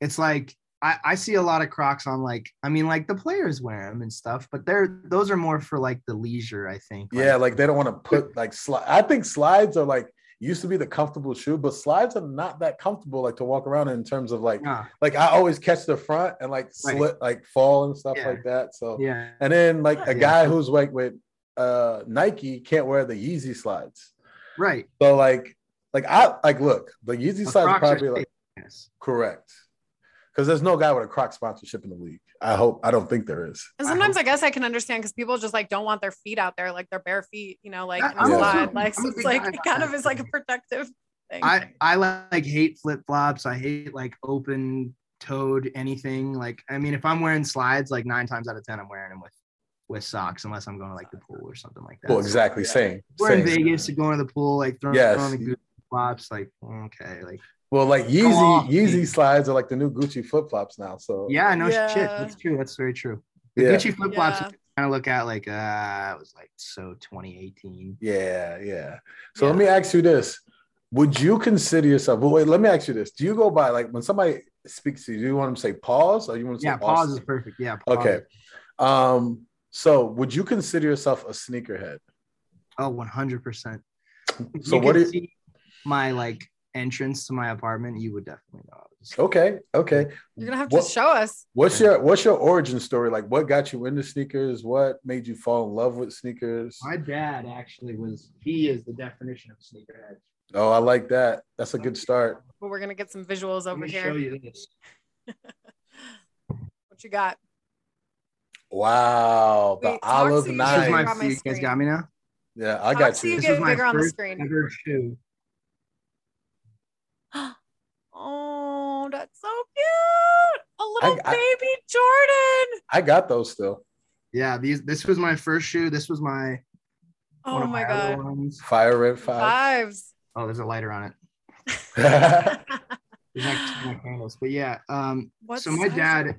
It's like I, I see a lot of Crocs on like I mean like the players wear them and stuff, but they're those are more for like the leisure. I think. Yeah, like they don't want to put like slide. I think slides are like used to be the comfortable shoe, but slides are not that comfortable like to walk around in, in terms of like Nah, like I always catch the front and like Right. slip like fall and stuff Yeah. like that. So yeah. and then like a Yeah. guy who's like with uh Nike can't wear the Yeezy slides. Right. So like like I like look the Yeezy The slides are Crocs are probably like yes. correct because there's no guy with a Croc sponsorship in the league. I hope I don't think there is. And sometimes hope- I guess I can understand because people just like don't want their feet out there, like their bare feet, you know, like I- in I'm a a- slide. Like so it's like it kind of is like a protective thing. I I like hate flip flops. I hate like open toed anything. Like I mean, if I'm wearing slides, like nine times out of ten, I'm wearing them with with socks, unless I'm going to like the pool or something like that. Well, So, exactly. Same. We're in same. Vegas, going to the pool, like throwing, Yes. throwing the good flops. Like okay, like Well, like Yeezy, off, Yeezy baby. slides are like the new Gucci flip flops now. So yeah, no shit. Yeah. That's true. That's very true. The yeah, Gucci flip flops, Yeah. kind of look at like uh, it was like so 2018. yeah, yeah. So Yeah. let me ask you this: Would you consider yourself? Well, wait. Let me ask you this: Do you go by like when somebody speaks to you? Do you want them to say pause or you want to say Yeah, pause is perfect. Yeah. Pause. Okay. Um. So, would you consider yourself a sneakerhead? Oh, 100. percent So you what do you? see my like entrance to my apartment, you would definitely know. I was- Okay. Okay. You're gonna have to show us. What's your What's your origin story? Like, what got you into sneakers? What made you fall in love with sneakers? My dad actually was. He is the definition of a sneakerhead. Oh, I like that. That's a good start. But we're gonna get some visuals Let over me here. show you this. What you got? Wow, the Wait, talk olive so you This is my my feet. You guys got me now. Yeah, I Talk got so you you. This get was my bigger on the first screen. ever shoe. Oh, that's so cute. A little I- baby Jordan. I got those still. Yeah, these. This was my first shoe. This was my. Oh of my other god. ones. Fire red five. Fives. Oh, there's a lighter on it. yeah, There's actually two candles. But yeah, um, What so my dad,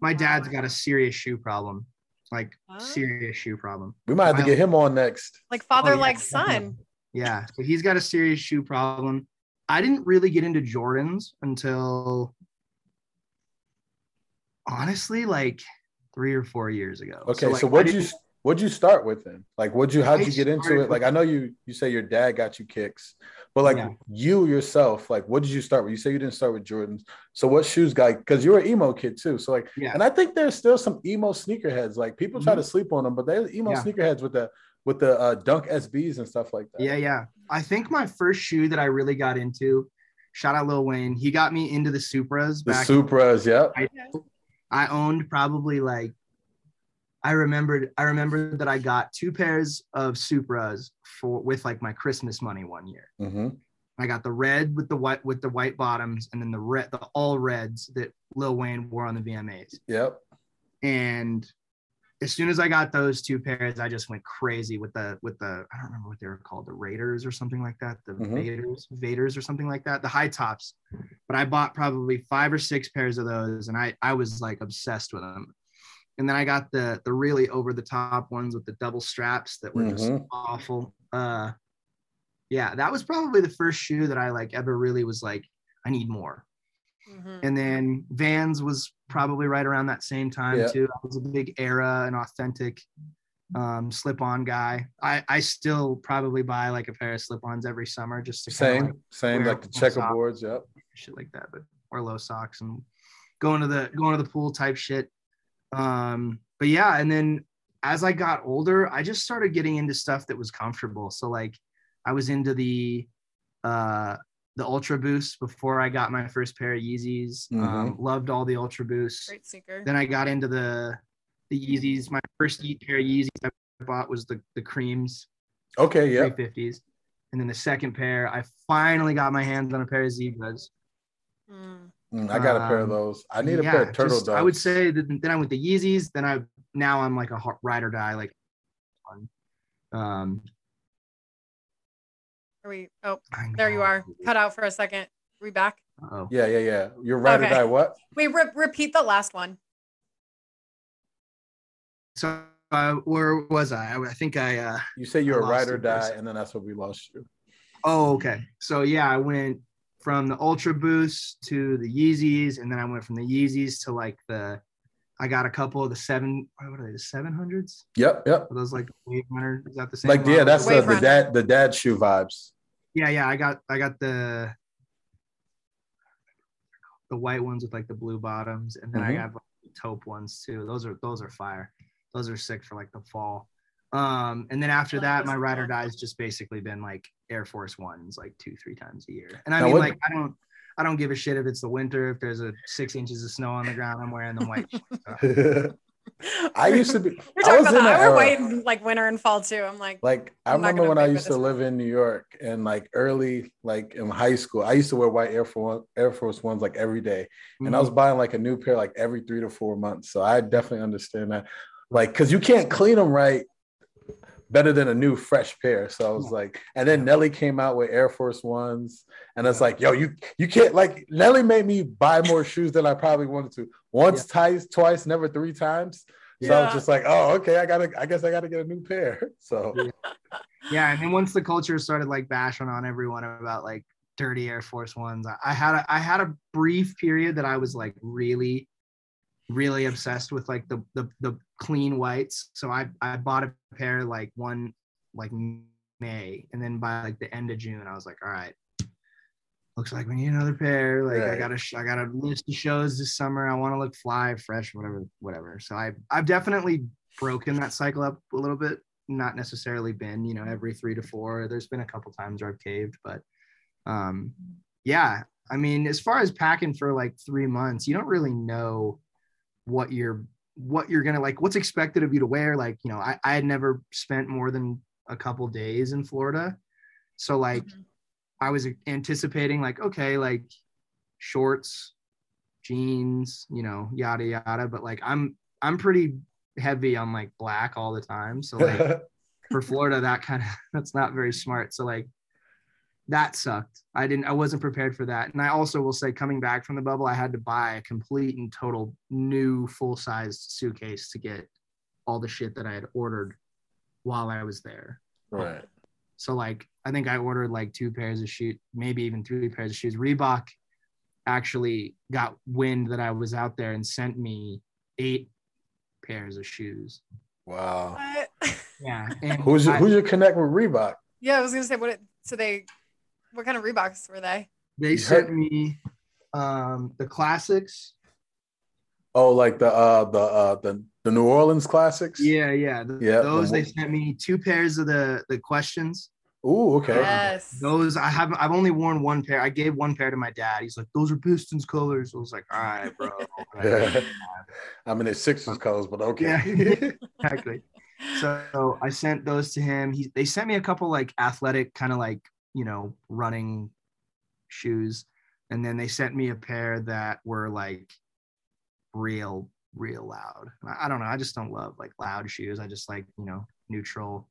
my dad's got a serious shoe problem, like Huh? serious shoe problem. we might have to get him on next. like father Oh, yeah, like son. Yeah, so he's got a serious shoe problem. I didn't really get into Jordans until honestly, like three or four years ago. Okay, so, like, I what'd you didn't- what'd you start with then? Like, what'd you how'd I you get into it? Like, I know you you say your dad got you kicks, but like Yeah. you yourself, like, what did you start with? You say you didn't start with Jordans. So what shoes got? Because you were an emo kid too. So like, Yeah. and I think there's still some emo sneakerheads. Like people try Mhm. to sleep on them, but they're emo Yeah. sneakerheads with the with the uh, Dunk SBs and stuff like that. Yeah, yeah. I think my first shoe that I really got into, shout out Lil Wayne, he got me into the Supras The back. Supras, yep. I, I owned probably like I remembered I remember that I got two pairs of Supras for with like my Christmas money one year. hmm I got the red with the white with the white bottoms and then the red the all reds that Lil Wayne wore on the VMAs. Yep. And as soon as I got those two pairs, I just went crazy with the with the I don't remember what they were called, the Raiders or something like that, the Mhm. Vaiders, Vaiders or something like that, the high tops. But I bought probably five or six pairs of those, and I I was like obsessed with them. And then I got the the really over the top ones with the double straps that were just Mhm. awful. Uh, yeah, that was probably the first shoe that I like ever really was like, I need more. Mhm. And then Vans was probably right around that same time Yeah. too. I was a big era and authentic um, slip-on guy. I, I still probably buy like a pair of slip-ons every summer just to kinda, Same, like, same, like the full socks. checkerboards. Yep. shit like that, but or low socks and going to the going to the pool type shit. Um, but yeah, and then as I got older, I just started getting into stuff that was comfortable. So like I was into the uh the Ultra Boost before I got my first pair of Yeezys. Um, loved all the Ultra Boosts. Great sneaker. Then I got into the the Yeezys. My first Ye- pair of Yeezys I bought was the the creams, Okay. yeah. 350s. And then the second pair, I finally got my hands on a pair of Zebras. Mm. Mm, I got a pair of Um, those. I need a Yeah, pair of turtle just- doves. I would say that then I went the Yeezys. Then I now I'm like a hot ride or die. Like, um, Are we? Oh, there you are. Cut out for a second. we back? Oh, Yeah, yeah, yeah. You're right or die. What? Wait, re- repeat the last one. so uh, where was I? I I think I. uh You say you're a lost ride or you for a die, second. and then that's what we lost you. Oh, okay. So yeah, I went from the Ultra Boost to the Yeezys, and then I went from the Yeezys to like the. I got a couple of the seven. What are they? The seven hundreds? Yep, yep. Are those like Wave Runner? Is that the same? Like yeah, that's Wave uh, the dad the dad shoe vibes. Yeah, yeah. I got I got the the white ones with like the blue bottoms, and then I Mhm. got like, the taupe ones too. Those are those are fire. Those are sick for like the fall. Um, and then after that, my as ride or well. die's just basically been like Air Force Ones, like two three times a year. And I Now mean, what- like I don't I don't give a shit if it's the winter. If there's a six inches of snow on the ground, I'm wearing them white. I used to be. You're I talking was about in that. that I wear white like winter and fall too. I'm like, Like I I'm remember when I used to one. live in New York and like early, like in high school, I used to wear white Air Force Air Force Ones like every day, and I Mm-hmm. was buying like a new pair like every three to four months. So I definitely understand that, like, because you can't clean them right better than a new fresh pair. So I was like, and then Nelly came out with Air Force Ones, and it's like, yo, you you can't like Nelly made me buy more shoes than I probably wanted to. Once, twice, twice, never three times. So I was just like, oh, okay, I gotta, I guess I gotta get a new pair. So yeah, and then once the culture started like bashing on everyone about like dirty Air Force Ones, I, I had a I had a brief period that I was like really, really obsessed with like the the the clean whites. So I I bought a pair like one like May, and then by like the end of June, I was like, all right. Looks like we need another pair. Like I got a sh- I got a list of shows this summer. I want to look fly, fresh, whatever, whatever. So I I've definitely broken that cycle up a little bit not necessarily been you know every three to four there's been a couple times where i've caved but um yeah i mean as far as packing for like three months you don't really know what you're what you're gonna like, what's expected of you to wear. Like, you know, I, I had never spent more than a couple days in Florida. So like Mhm. I was anticipating like, okay, like shorts, jeans, you know, yada yada. But like I'm I'm pretty heavy on like black all the time. So like for Florida, that kind of that's not very smart. So like that sucked. I didn't I wasn't prepared for that. And I also will say coming back from the bubble, I had to buy a complete and total new full-sized suitcase to get all the shit that I had ordered while I was there. right. So like I think I ordered like two pairs of shoes, maybe even three pairs of shoes. Reebok actually got wind that I was out there and sent me eight pairs of shoes. Wow. What? Yeah. And Who's your, I- who's your connect with Reebok? yeah, I was gonna say what. It, so they, what kind of Reeboks were they? they You sent heard- me um the classics. Oh, like the uh the uh the the New Orleans classics. Yeah, yeah. th- Yeah, Those the- they sent me two pairs of the the questions. Ooh, okay. Yes. Those I haven't I've only worn one pair. I gave one pair to my dad. He's like, those are Pistons colors. I was like, all right, bro. Yeah. I mean, it's Sixers colors, but okay. Yeah. exactly. So I sent those to him. He they sent me a couple like athletic kind of like you know running shoes, and then they sent me a pair that were like real real loud. I, I don't know. I just don't love like loud shoes. I just like you know neutral,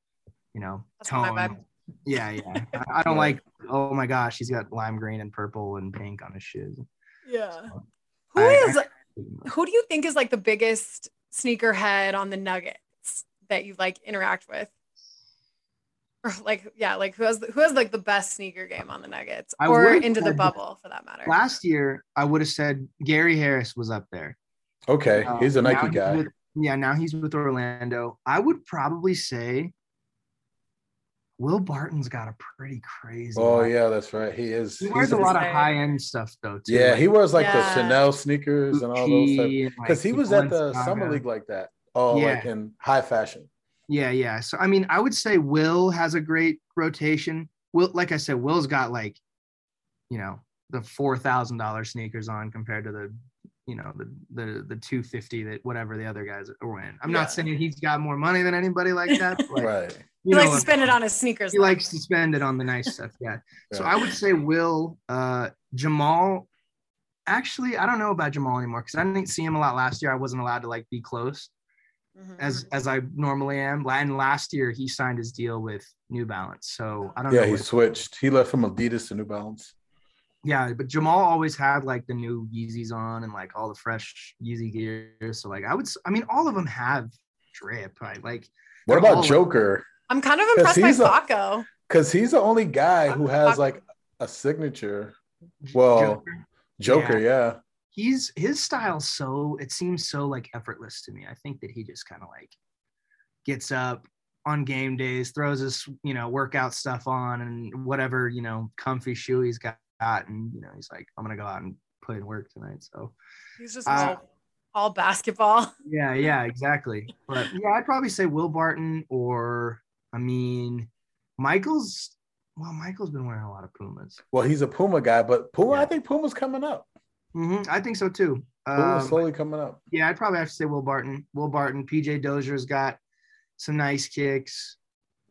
you know That's tone. Yeah, yeah. I, I don't like. Oh my gosh, he's got lime green and purple and pink on his shoes. Yeah. Who I- is? who do you think is like the biggest sneakerhead on the Nuggets that you like interact with? Or like, yeah, like who has who has like the best sneaker game on the Nuggets I or into the bubble for that matter? Last year, I would have said Gary Harris was up there. Okay, Uh, he's a now Nike guy. with- yeah, now he's with Orlando. I would probably say Will Barton's got a pretty crazy. Oh line. yeah, that's right. He is. he wears he's a lot of high end stuff though. Too. Yeah, he wears like Yeah. the Chanel sneakers and all those. Gucci Because like, he was at the Balenciaga. summer league like that. Oh, Yeah. like in high fashion. Yeah, yeah. So I mean, I would say Will has a great rotation. Will, like I said, Will's got like, you know, the four thousand dollar sneakers on compared to the, you know, the the the two fifty that whatever the other guys are wearing. I'm Yeah. not saying he's got more money than anybody like that. But like, Right. he you likes to spend it on his sneakers. he though. likes to spend it on the nice stuff. Yeah. So I would say Will, uh, Jamal. Actually, I don't know about Jamal anymore because I didn't see him a lot last year. I wasn't allowed to like be close Mhm. as as I normally am. And last year he signed his deal with New Balance. So I don't Yeah, know. he switched. He left from Adidas to New Balance. yeah, but Jamal always had like the new Yeezys on and like all the fresh Yeezy gear. So like I would, I mean, all of them have drip. Right? Like What about all- Joker? I'm kind of impressed by he's Paco. Because he's the only guy who has like a signature. Well, Joker, Joker, yeah. He's his style so it seems so like effortless to me. I think that he just kind of like gets up on game days, throws his you know workout stuff on and whatever you know comfy shoe he's got, and you know he's like, I'm gonna go out and put in work tonight. So He's just Uh, all, all basketball. yeah, yeah, exactly. But yeah, I'd probably say Will Barton or I mean Michael's. Well, Michael's been wearing a lot of Pumas. Well, he's a Puma guy, but Puma, I think Puma's coming up. Hmm I think so too. Puma's Um, slowly coming up. Yeah, I'd probably have to say Will Barton. Will Barton. PJ Dozier's got some nice kicks.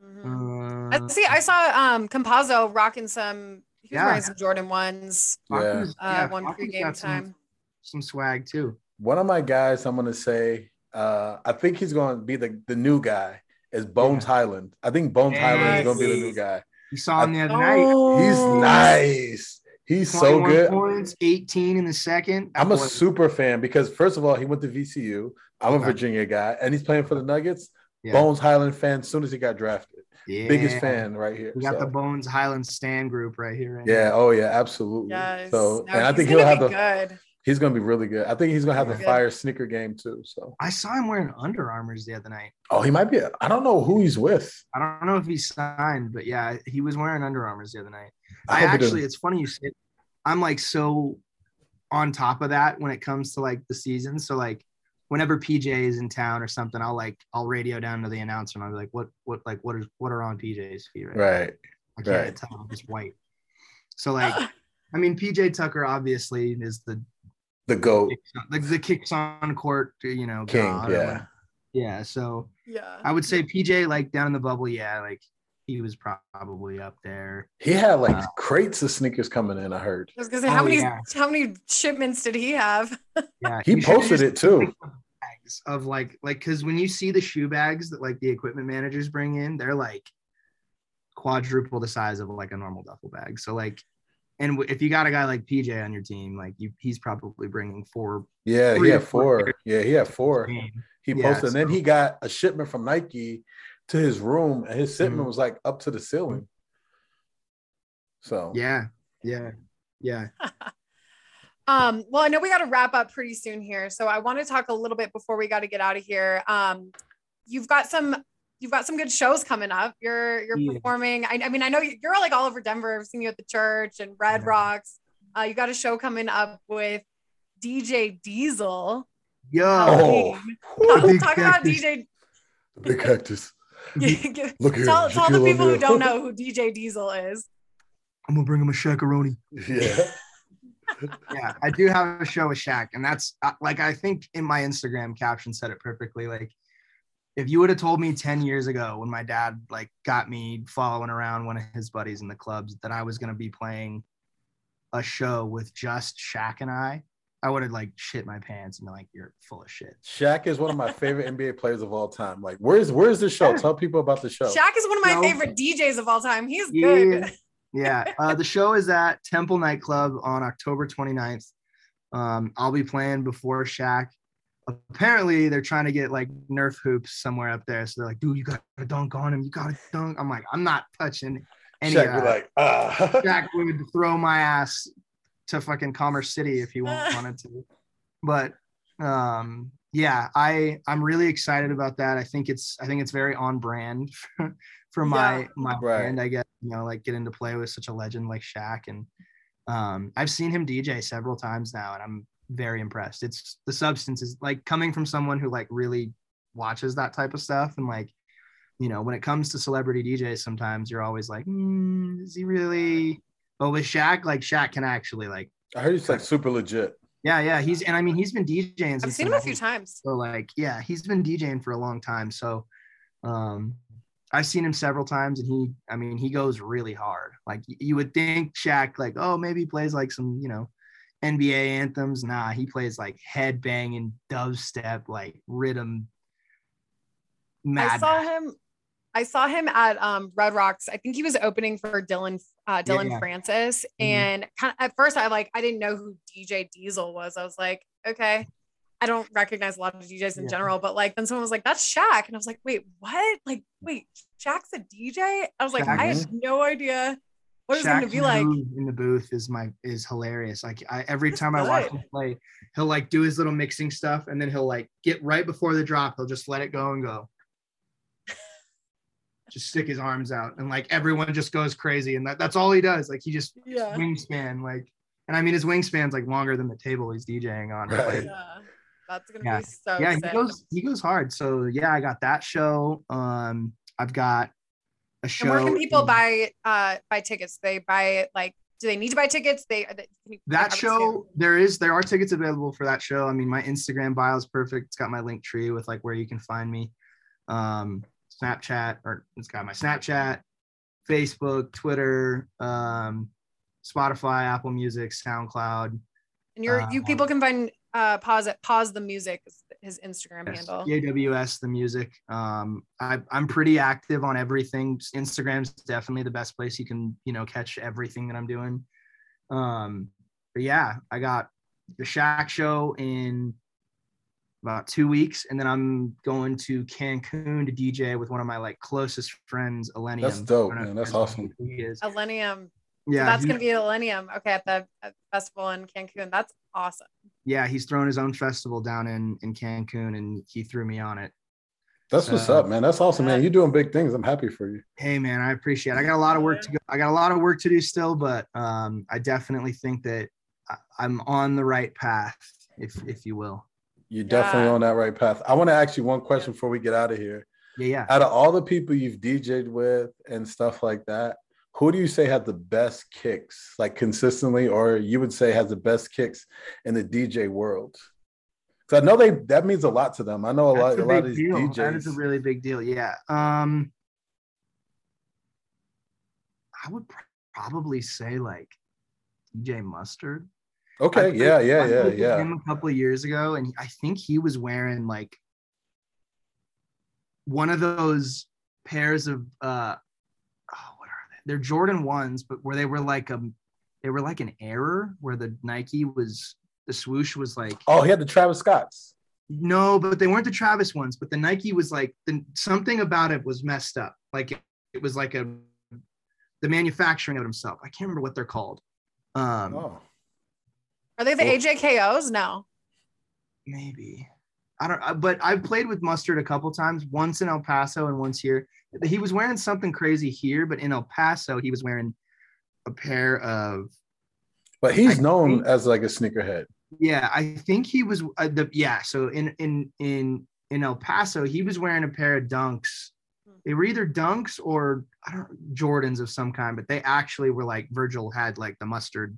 Mhm. Uh, I see. I saw um Campazzo rocking some. He was Yeah. wearing some Jordan ones. Yeah. Uh, yeah, one Falcons pregame got some- time. Some swag too. One of my guys, I'm gonna say, uh, I think he's gonna be the, the new guy. Is Bones Hyland? I think Bones Hyland is gonna be the new guy. You saw him the other night. He's Oh. nice. He's so 21 good. Points, 18 in the second. I'm a Boy, super fan because first of all, he went to VCU. I'm a Virginia guy, and he's playing for the Nuggets. Yeah. Bones Hyland fan. As soon as he got drafted, biggest fan right here. We got So, the Bones Hyland Stand group right here. Right yeah. now. Oh yeah. Absolutely. Yes. So, No, and I he's think gonna he'll have be the. good. He's gonna be really good. I think he's gonna have the fire sneaker game too. So, I saw him wearing Under Armours the other night. oh, he might be. I don't know who he's with. I don't know if he's signed, but yeah, he was wearing Under Armours the other night. I I, hope he actually, it's funny you said. I'm like so on top of that when it comes to like the season. So like whenever PJ is in town or something, I'll like I'll radio down to the announcer and I'll be like, what what like what is what are on PJ's feet right? now? Right. I can't right. tell. It's white. So like, I mean, PJ Tucker obviously is the the goat like the kicks on court, you know, king. god Yeah, whatever. yeah. So Yeah. I would say PJ, like down in the bubble, yeah, like he was probably up there. he had like Wow. crates of sneakers coming in. I heard I was gonna say, how Oh, many yeah. how many shipments did he have? Yeah, he posted it too. bags of like like because when you see the shoe bags that like the equipment managers bring in, they're like quadruple the size of like a normal duffel bag. So like, and if you got a guy like PJ on your team, like you, he's probably bringing four. Yeah, Three he had four four. Yeah, he had four. game. He Yeah, posted, and then he got a shipment from Nike to his room, and his shipment Mhm. was like up to the ceiling. So Yeah, yeah, yeah. Um, well, I know we got to wrap up pretty soon here, so I want to talk a little bit before we got to get out of here. Um, you've got some, you've got some good shows coming up. You're you're Yeah. performing. I, I mean, I know you- you're like all over Denver. I've seen you at the church and Red Yeah. Rocks. Uh, you got a show coming up with DJ Diesel. Yo, Oh, Talk, talk about cactus. DJ. big cactus. Give- Look here, tell, tell the Shaquille people who don't know who DJ Diesel is. I'm gonna bring him a shakaroni. Yeah, yeah, I do have a show with Shaq, and that's uh, like I think in my Instagram caption said it perfectly. Like, if you would have told me ten years ago when my dad like got me following around one of his buddies in the clubs that I was gonna be playing a show with just Shaq and I, I would have like shit my pants and been like, "You're full of shit." Shaq is one of my favorite NBA players of all time. Like, where's where's the show? Tell people about the show. Shaq is one of my No. favorite DJs of all time. He's Yeah. good. yeah uh, the show is at temple nightclub on october 29th um, i'll be playing before Shaq. apparently they're trying to get like nerf hoops somewhere up there so they're like dude you gotta dunk on him you gotta dunk i'm like i'm not touching any Shaq of be like, ah. Shaq would throw my ass to fucking commerce city if he wanted to. But um yeah i i'm really excited about that. I think it's i think it's very on brand for my Yeah. my Right. brand i guess you know like getting to play with such a legend like Shaq. And um i've seen him dj several times now and i'm very impressed. It's the substance is like coming from someone who like really watches that type of stuff. And like you know when it comes to celebrity djs sometimes you're always like mm, is he really but with Shaq like Shaq can actually like I heard he's like super legit. yeah, yeah. He's and I mean he's been DJing. I've seen him a few times. So like, yeah, he's been DJing for a long time. So um I've seen him several times and he I mean he goes really hard. Like you would think Shaq, like, oh, maybe he plays like some, you know, NBA anthems. Nah, he plays like head banging dubstep, like rhythm. Mad. I saw him. I saw him at um, Red Rocks. I think he was opening for Dillon uh, Dillon Yeah. Francis, Mhm. and kind of, at first I like I didn't know who DJ Diesel was. I was like, okay, I don't recognize a lot of DJs in Yeah. general, but like then someone was like, that's Shaq, and I was like, wait, what? Like, wait, Shaq's a DJ? I was like, I Shaq- had no idea what it's going to be like. in the booth is my is hilarious. Like I, every time I watch him play, he'll like do his little mixing stuff, and then he'll like get right before the drop. He'll just let it go and go. Just stick his arms out, and like everyone just goes crazy, and that, that's all he does. Like he just Yeah. wingspan, like, and I mean his wingspan's like longer than the table he's DJing on. Right. like, Yeah. That's gonna Yeah. be so yeah, he goes he goes hard. So yeah, I got that show. Um, I've got a show. and where can people in- buy uh buy tickets? They buy it like do they need to buy tickets? They can that show there is there are tickets available for that show i mean my instagram bio is perfect it's got my link tree with like where you can find me um snapchat or it's got my snapchat facebook twitter um spotify apple music soundcloud. And you're you Um, people can find uh pause it pause the music is his Instagram yes, handle. aws the music. Um I, i'm pretty active on everything. Instagram's definitely the best place you can you know catch everything that i'm doing. Um but yeah i got the Shack show in about two weeks and then i'm going to cancun to dj with one of my like closest friends Illenium. That's dope, I don't know man. That's you guys know awesome. who he is. Millennium. yeah so that's he- gonna be a Millennium. Okay, at the at the festival in Cancun. That's awesome. yeah he's throwing his own festival down in in cancun and he threw me on it That's what's Uh, up, man. That's awesome, man. You're doing big things. I'm happy for you. Hey man, I appreciate it. I got a lot of work to go. I got a lot of work to do still, but um, I definitely think that I- I'm on the right path, if if you will. You're definitely Yeah. on that right path. I want to ask you one question before we get out of here. Yeah, yeah. Out of all the people you've DJ'd with and stuff like that, who do you say had the best kicks, like consistently, or you would say has the best kicks in the DJ world? Because I know they that means a lot to them. I know a That's lot, a, lot of these deal. DJs. That is a really big deal. Yeah. Um, I would pr- probably say like DJ Mustard. Okay, played- yeah, yeah, yeah, yeah. Him a couple of years ago, and I think he was wearing like one of those pairs of uh, oh, what are they? They're Jordan ones, but where they were like um, they were like an error where the Nike was the swoosh was like Oh, he had the Travis Scotts. no, but they weren't the Travis ones. But the Nike was like the something about it was messed up. Like it, it was like a the manufacturing of it himself. I can't remember what they're called. Um, Oh, Are they the Well- AJKOs? No. maybe I don't. But I've played with Mustard a couple times. Once in El Paso and once here. He was wearing something crazy here, but in El Paso he was wearing a pair of but he's I known think- as like a sneakerhead. Yeah, I think he was uh, the yeah. So in in in in El Paso, he was wearing a pair of Dunks. They were either Dunks or I don't Jordans of some kind, but they actually were like Virgil had like the mustard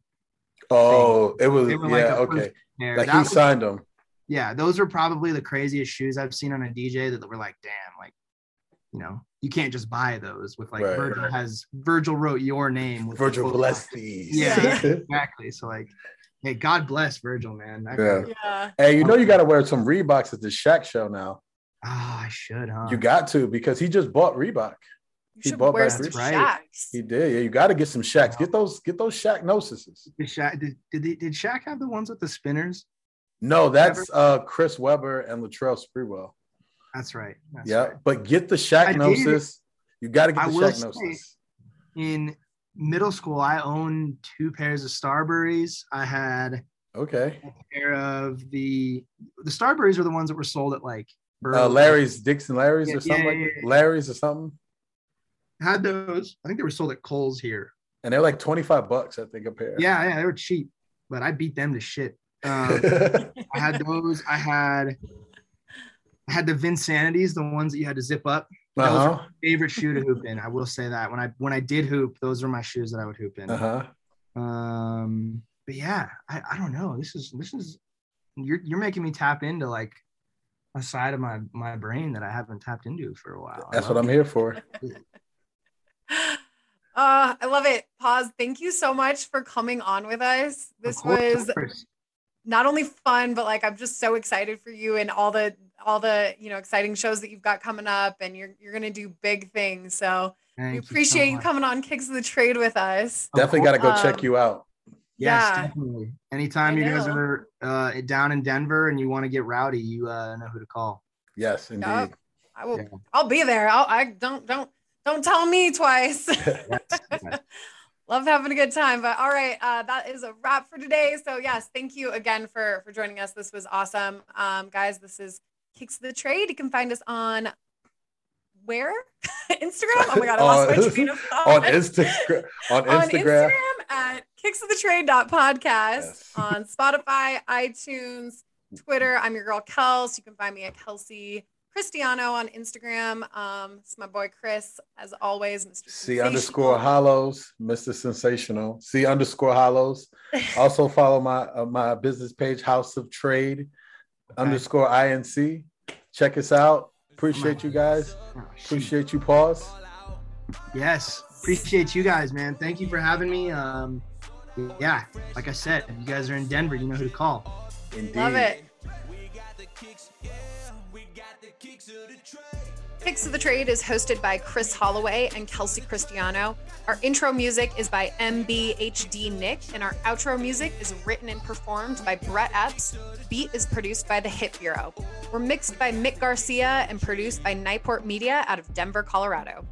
Oh, it was were yeah, like okay. pair. Like That he was- signed them. yeah, those are probably the craziest shoes I've seen on a DJ that were like, damn, like you know, you can't just buy those with like Right. Virgil has Virgil wrote your name with Virgil photo. bless these. Yeah. exactly. So like, hey, God bless Virgil, man. That Yeah. Yeah. hey, you know you got to wear some Reeboks at the Shaq show now. Ah, I should, huh? You got to because he just bought Reebok. You He should bought wear back some That's right. Shaqs. He did. Yeah, you got to get some Shaqs. Get those. Get those Shaq nosises. Did Shaq did, did, they- did Shaq have the ones with the spinners? No, that's uh Chris Webber and Latrell Sprewell. That's right. That's Yeah, right. but get the I Shaqnosis. You got to get the will Shaq gnosis. In middle school, I owned two pairs of Starburys. I had Okay. a pair of the the Starburys are the ones that were sold at like Uh, Burley. Larry's Dixon Larry's Yeah, or something yeah, yeah, that. yeah. Larry's or something. Had those. I think they were sold at Kohl's here. And they're like 25 bucks, I think, a pair. Yeah, yeah, they were cheap, but I beat them to shit. Um, I had those. I had I had the Vinsanities, the ones that you had to zip up. Those uh-huh. my favorite shoe to hoop in. I will say that when I when I did hoop, those were my shoes that I would hoop in. Uh-huh. Um, but yeah, I, I don't know. This is this is you're you're making me tap into like a side of my my brain that I haven't tapped into for a while. That's what I'm here for. Uh, I love it. Pause. Thank you so much for coming on with us. This was not only fun, but like I'm just so excited for you and all the all the you know exciting shows that you've got coming up, and you're you're gonna do big things. So Thank we you so appreciate you, coming on Kicks of the Trade with us. Definitely got to go course. check Um, you out. Yes, Yeah. definitely. Anytime I you guys are uh, down in Denver and you want to get rowdy, you uh, know who to call. Yes, indeed. Yup. I will. Yeah. I'll be there. I'll, I don't don't don't tell me twice. Yes, yes. Love having a good time. But all right, uh, that is a wrap for today. So yes, thank you again for for joining us. This was awesome, um, guys. This is Kicks of the Trade. You can find us on where Instagram. Oh my god, I lost my On- train of thought. on Instagram. On Instagram. On Instagram. Instagram at kicksofthetrade.podcast, Yes. on Spotify, iTunes, Twitter. I'm your girl Kels. You can find me at Kelsey Cristiano on Instagram. Um, it's my boy Chris, as always, Mr. C underscore hollows, Mr. Sensational. C underscore hollows. Also follow my uh, my business page, House of Trade underscore INC. Check us out. Appreciate you guys. Oh. Appreciate you, pause. Yes, appreciate you guys, man. Thank you for having me. Um, yeah, like I said, if you guys are in Denver, you know who to call. Indeed. Love it. Kicks of the Trade is hosted by Chris Holloway and Kelsey Cristiano. Our intro music is by MBHD Nick, and our outro music is written and performed by Brett Epps. Beat is produced by the Hit Bureau. We're mixed by Mick Garcia and produced by Nightport Media out of Denver, Colorado.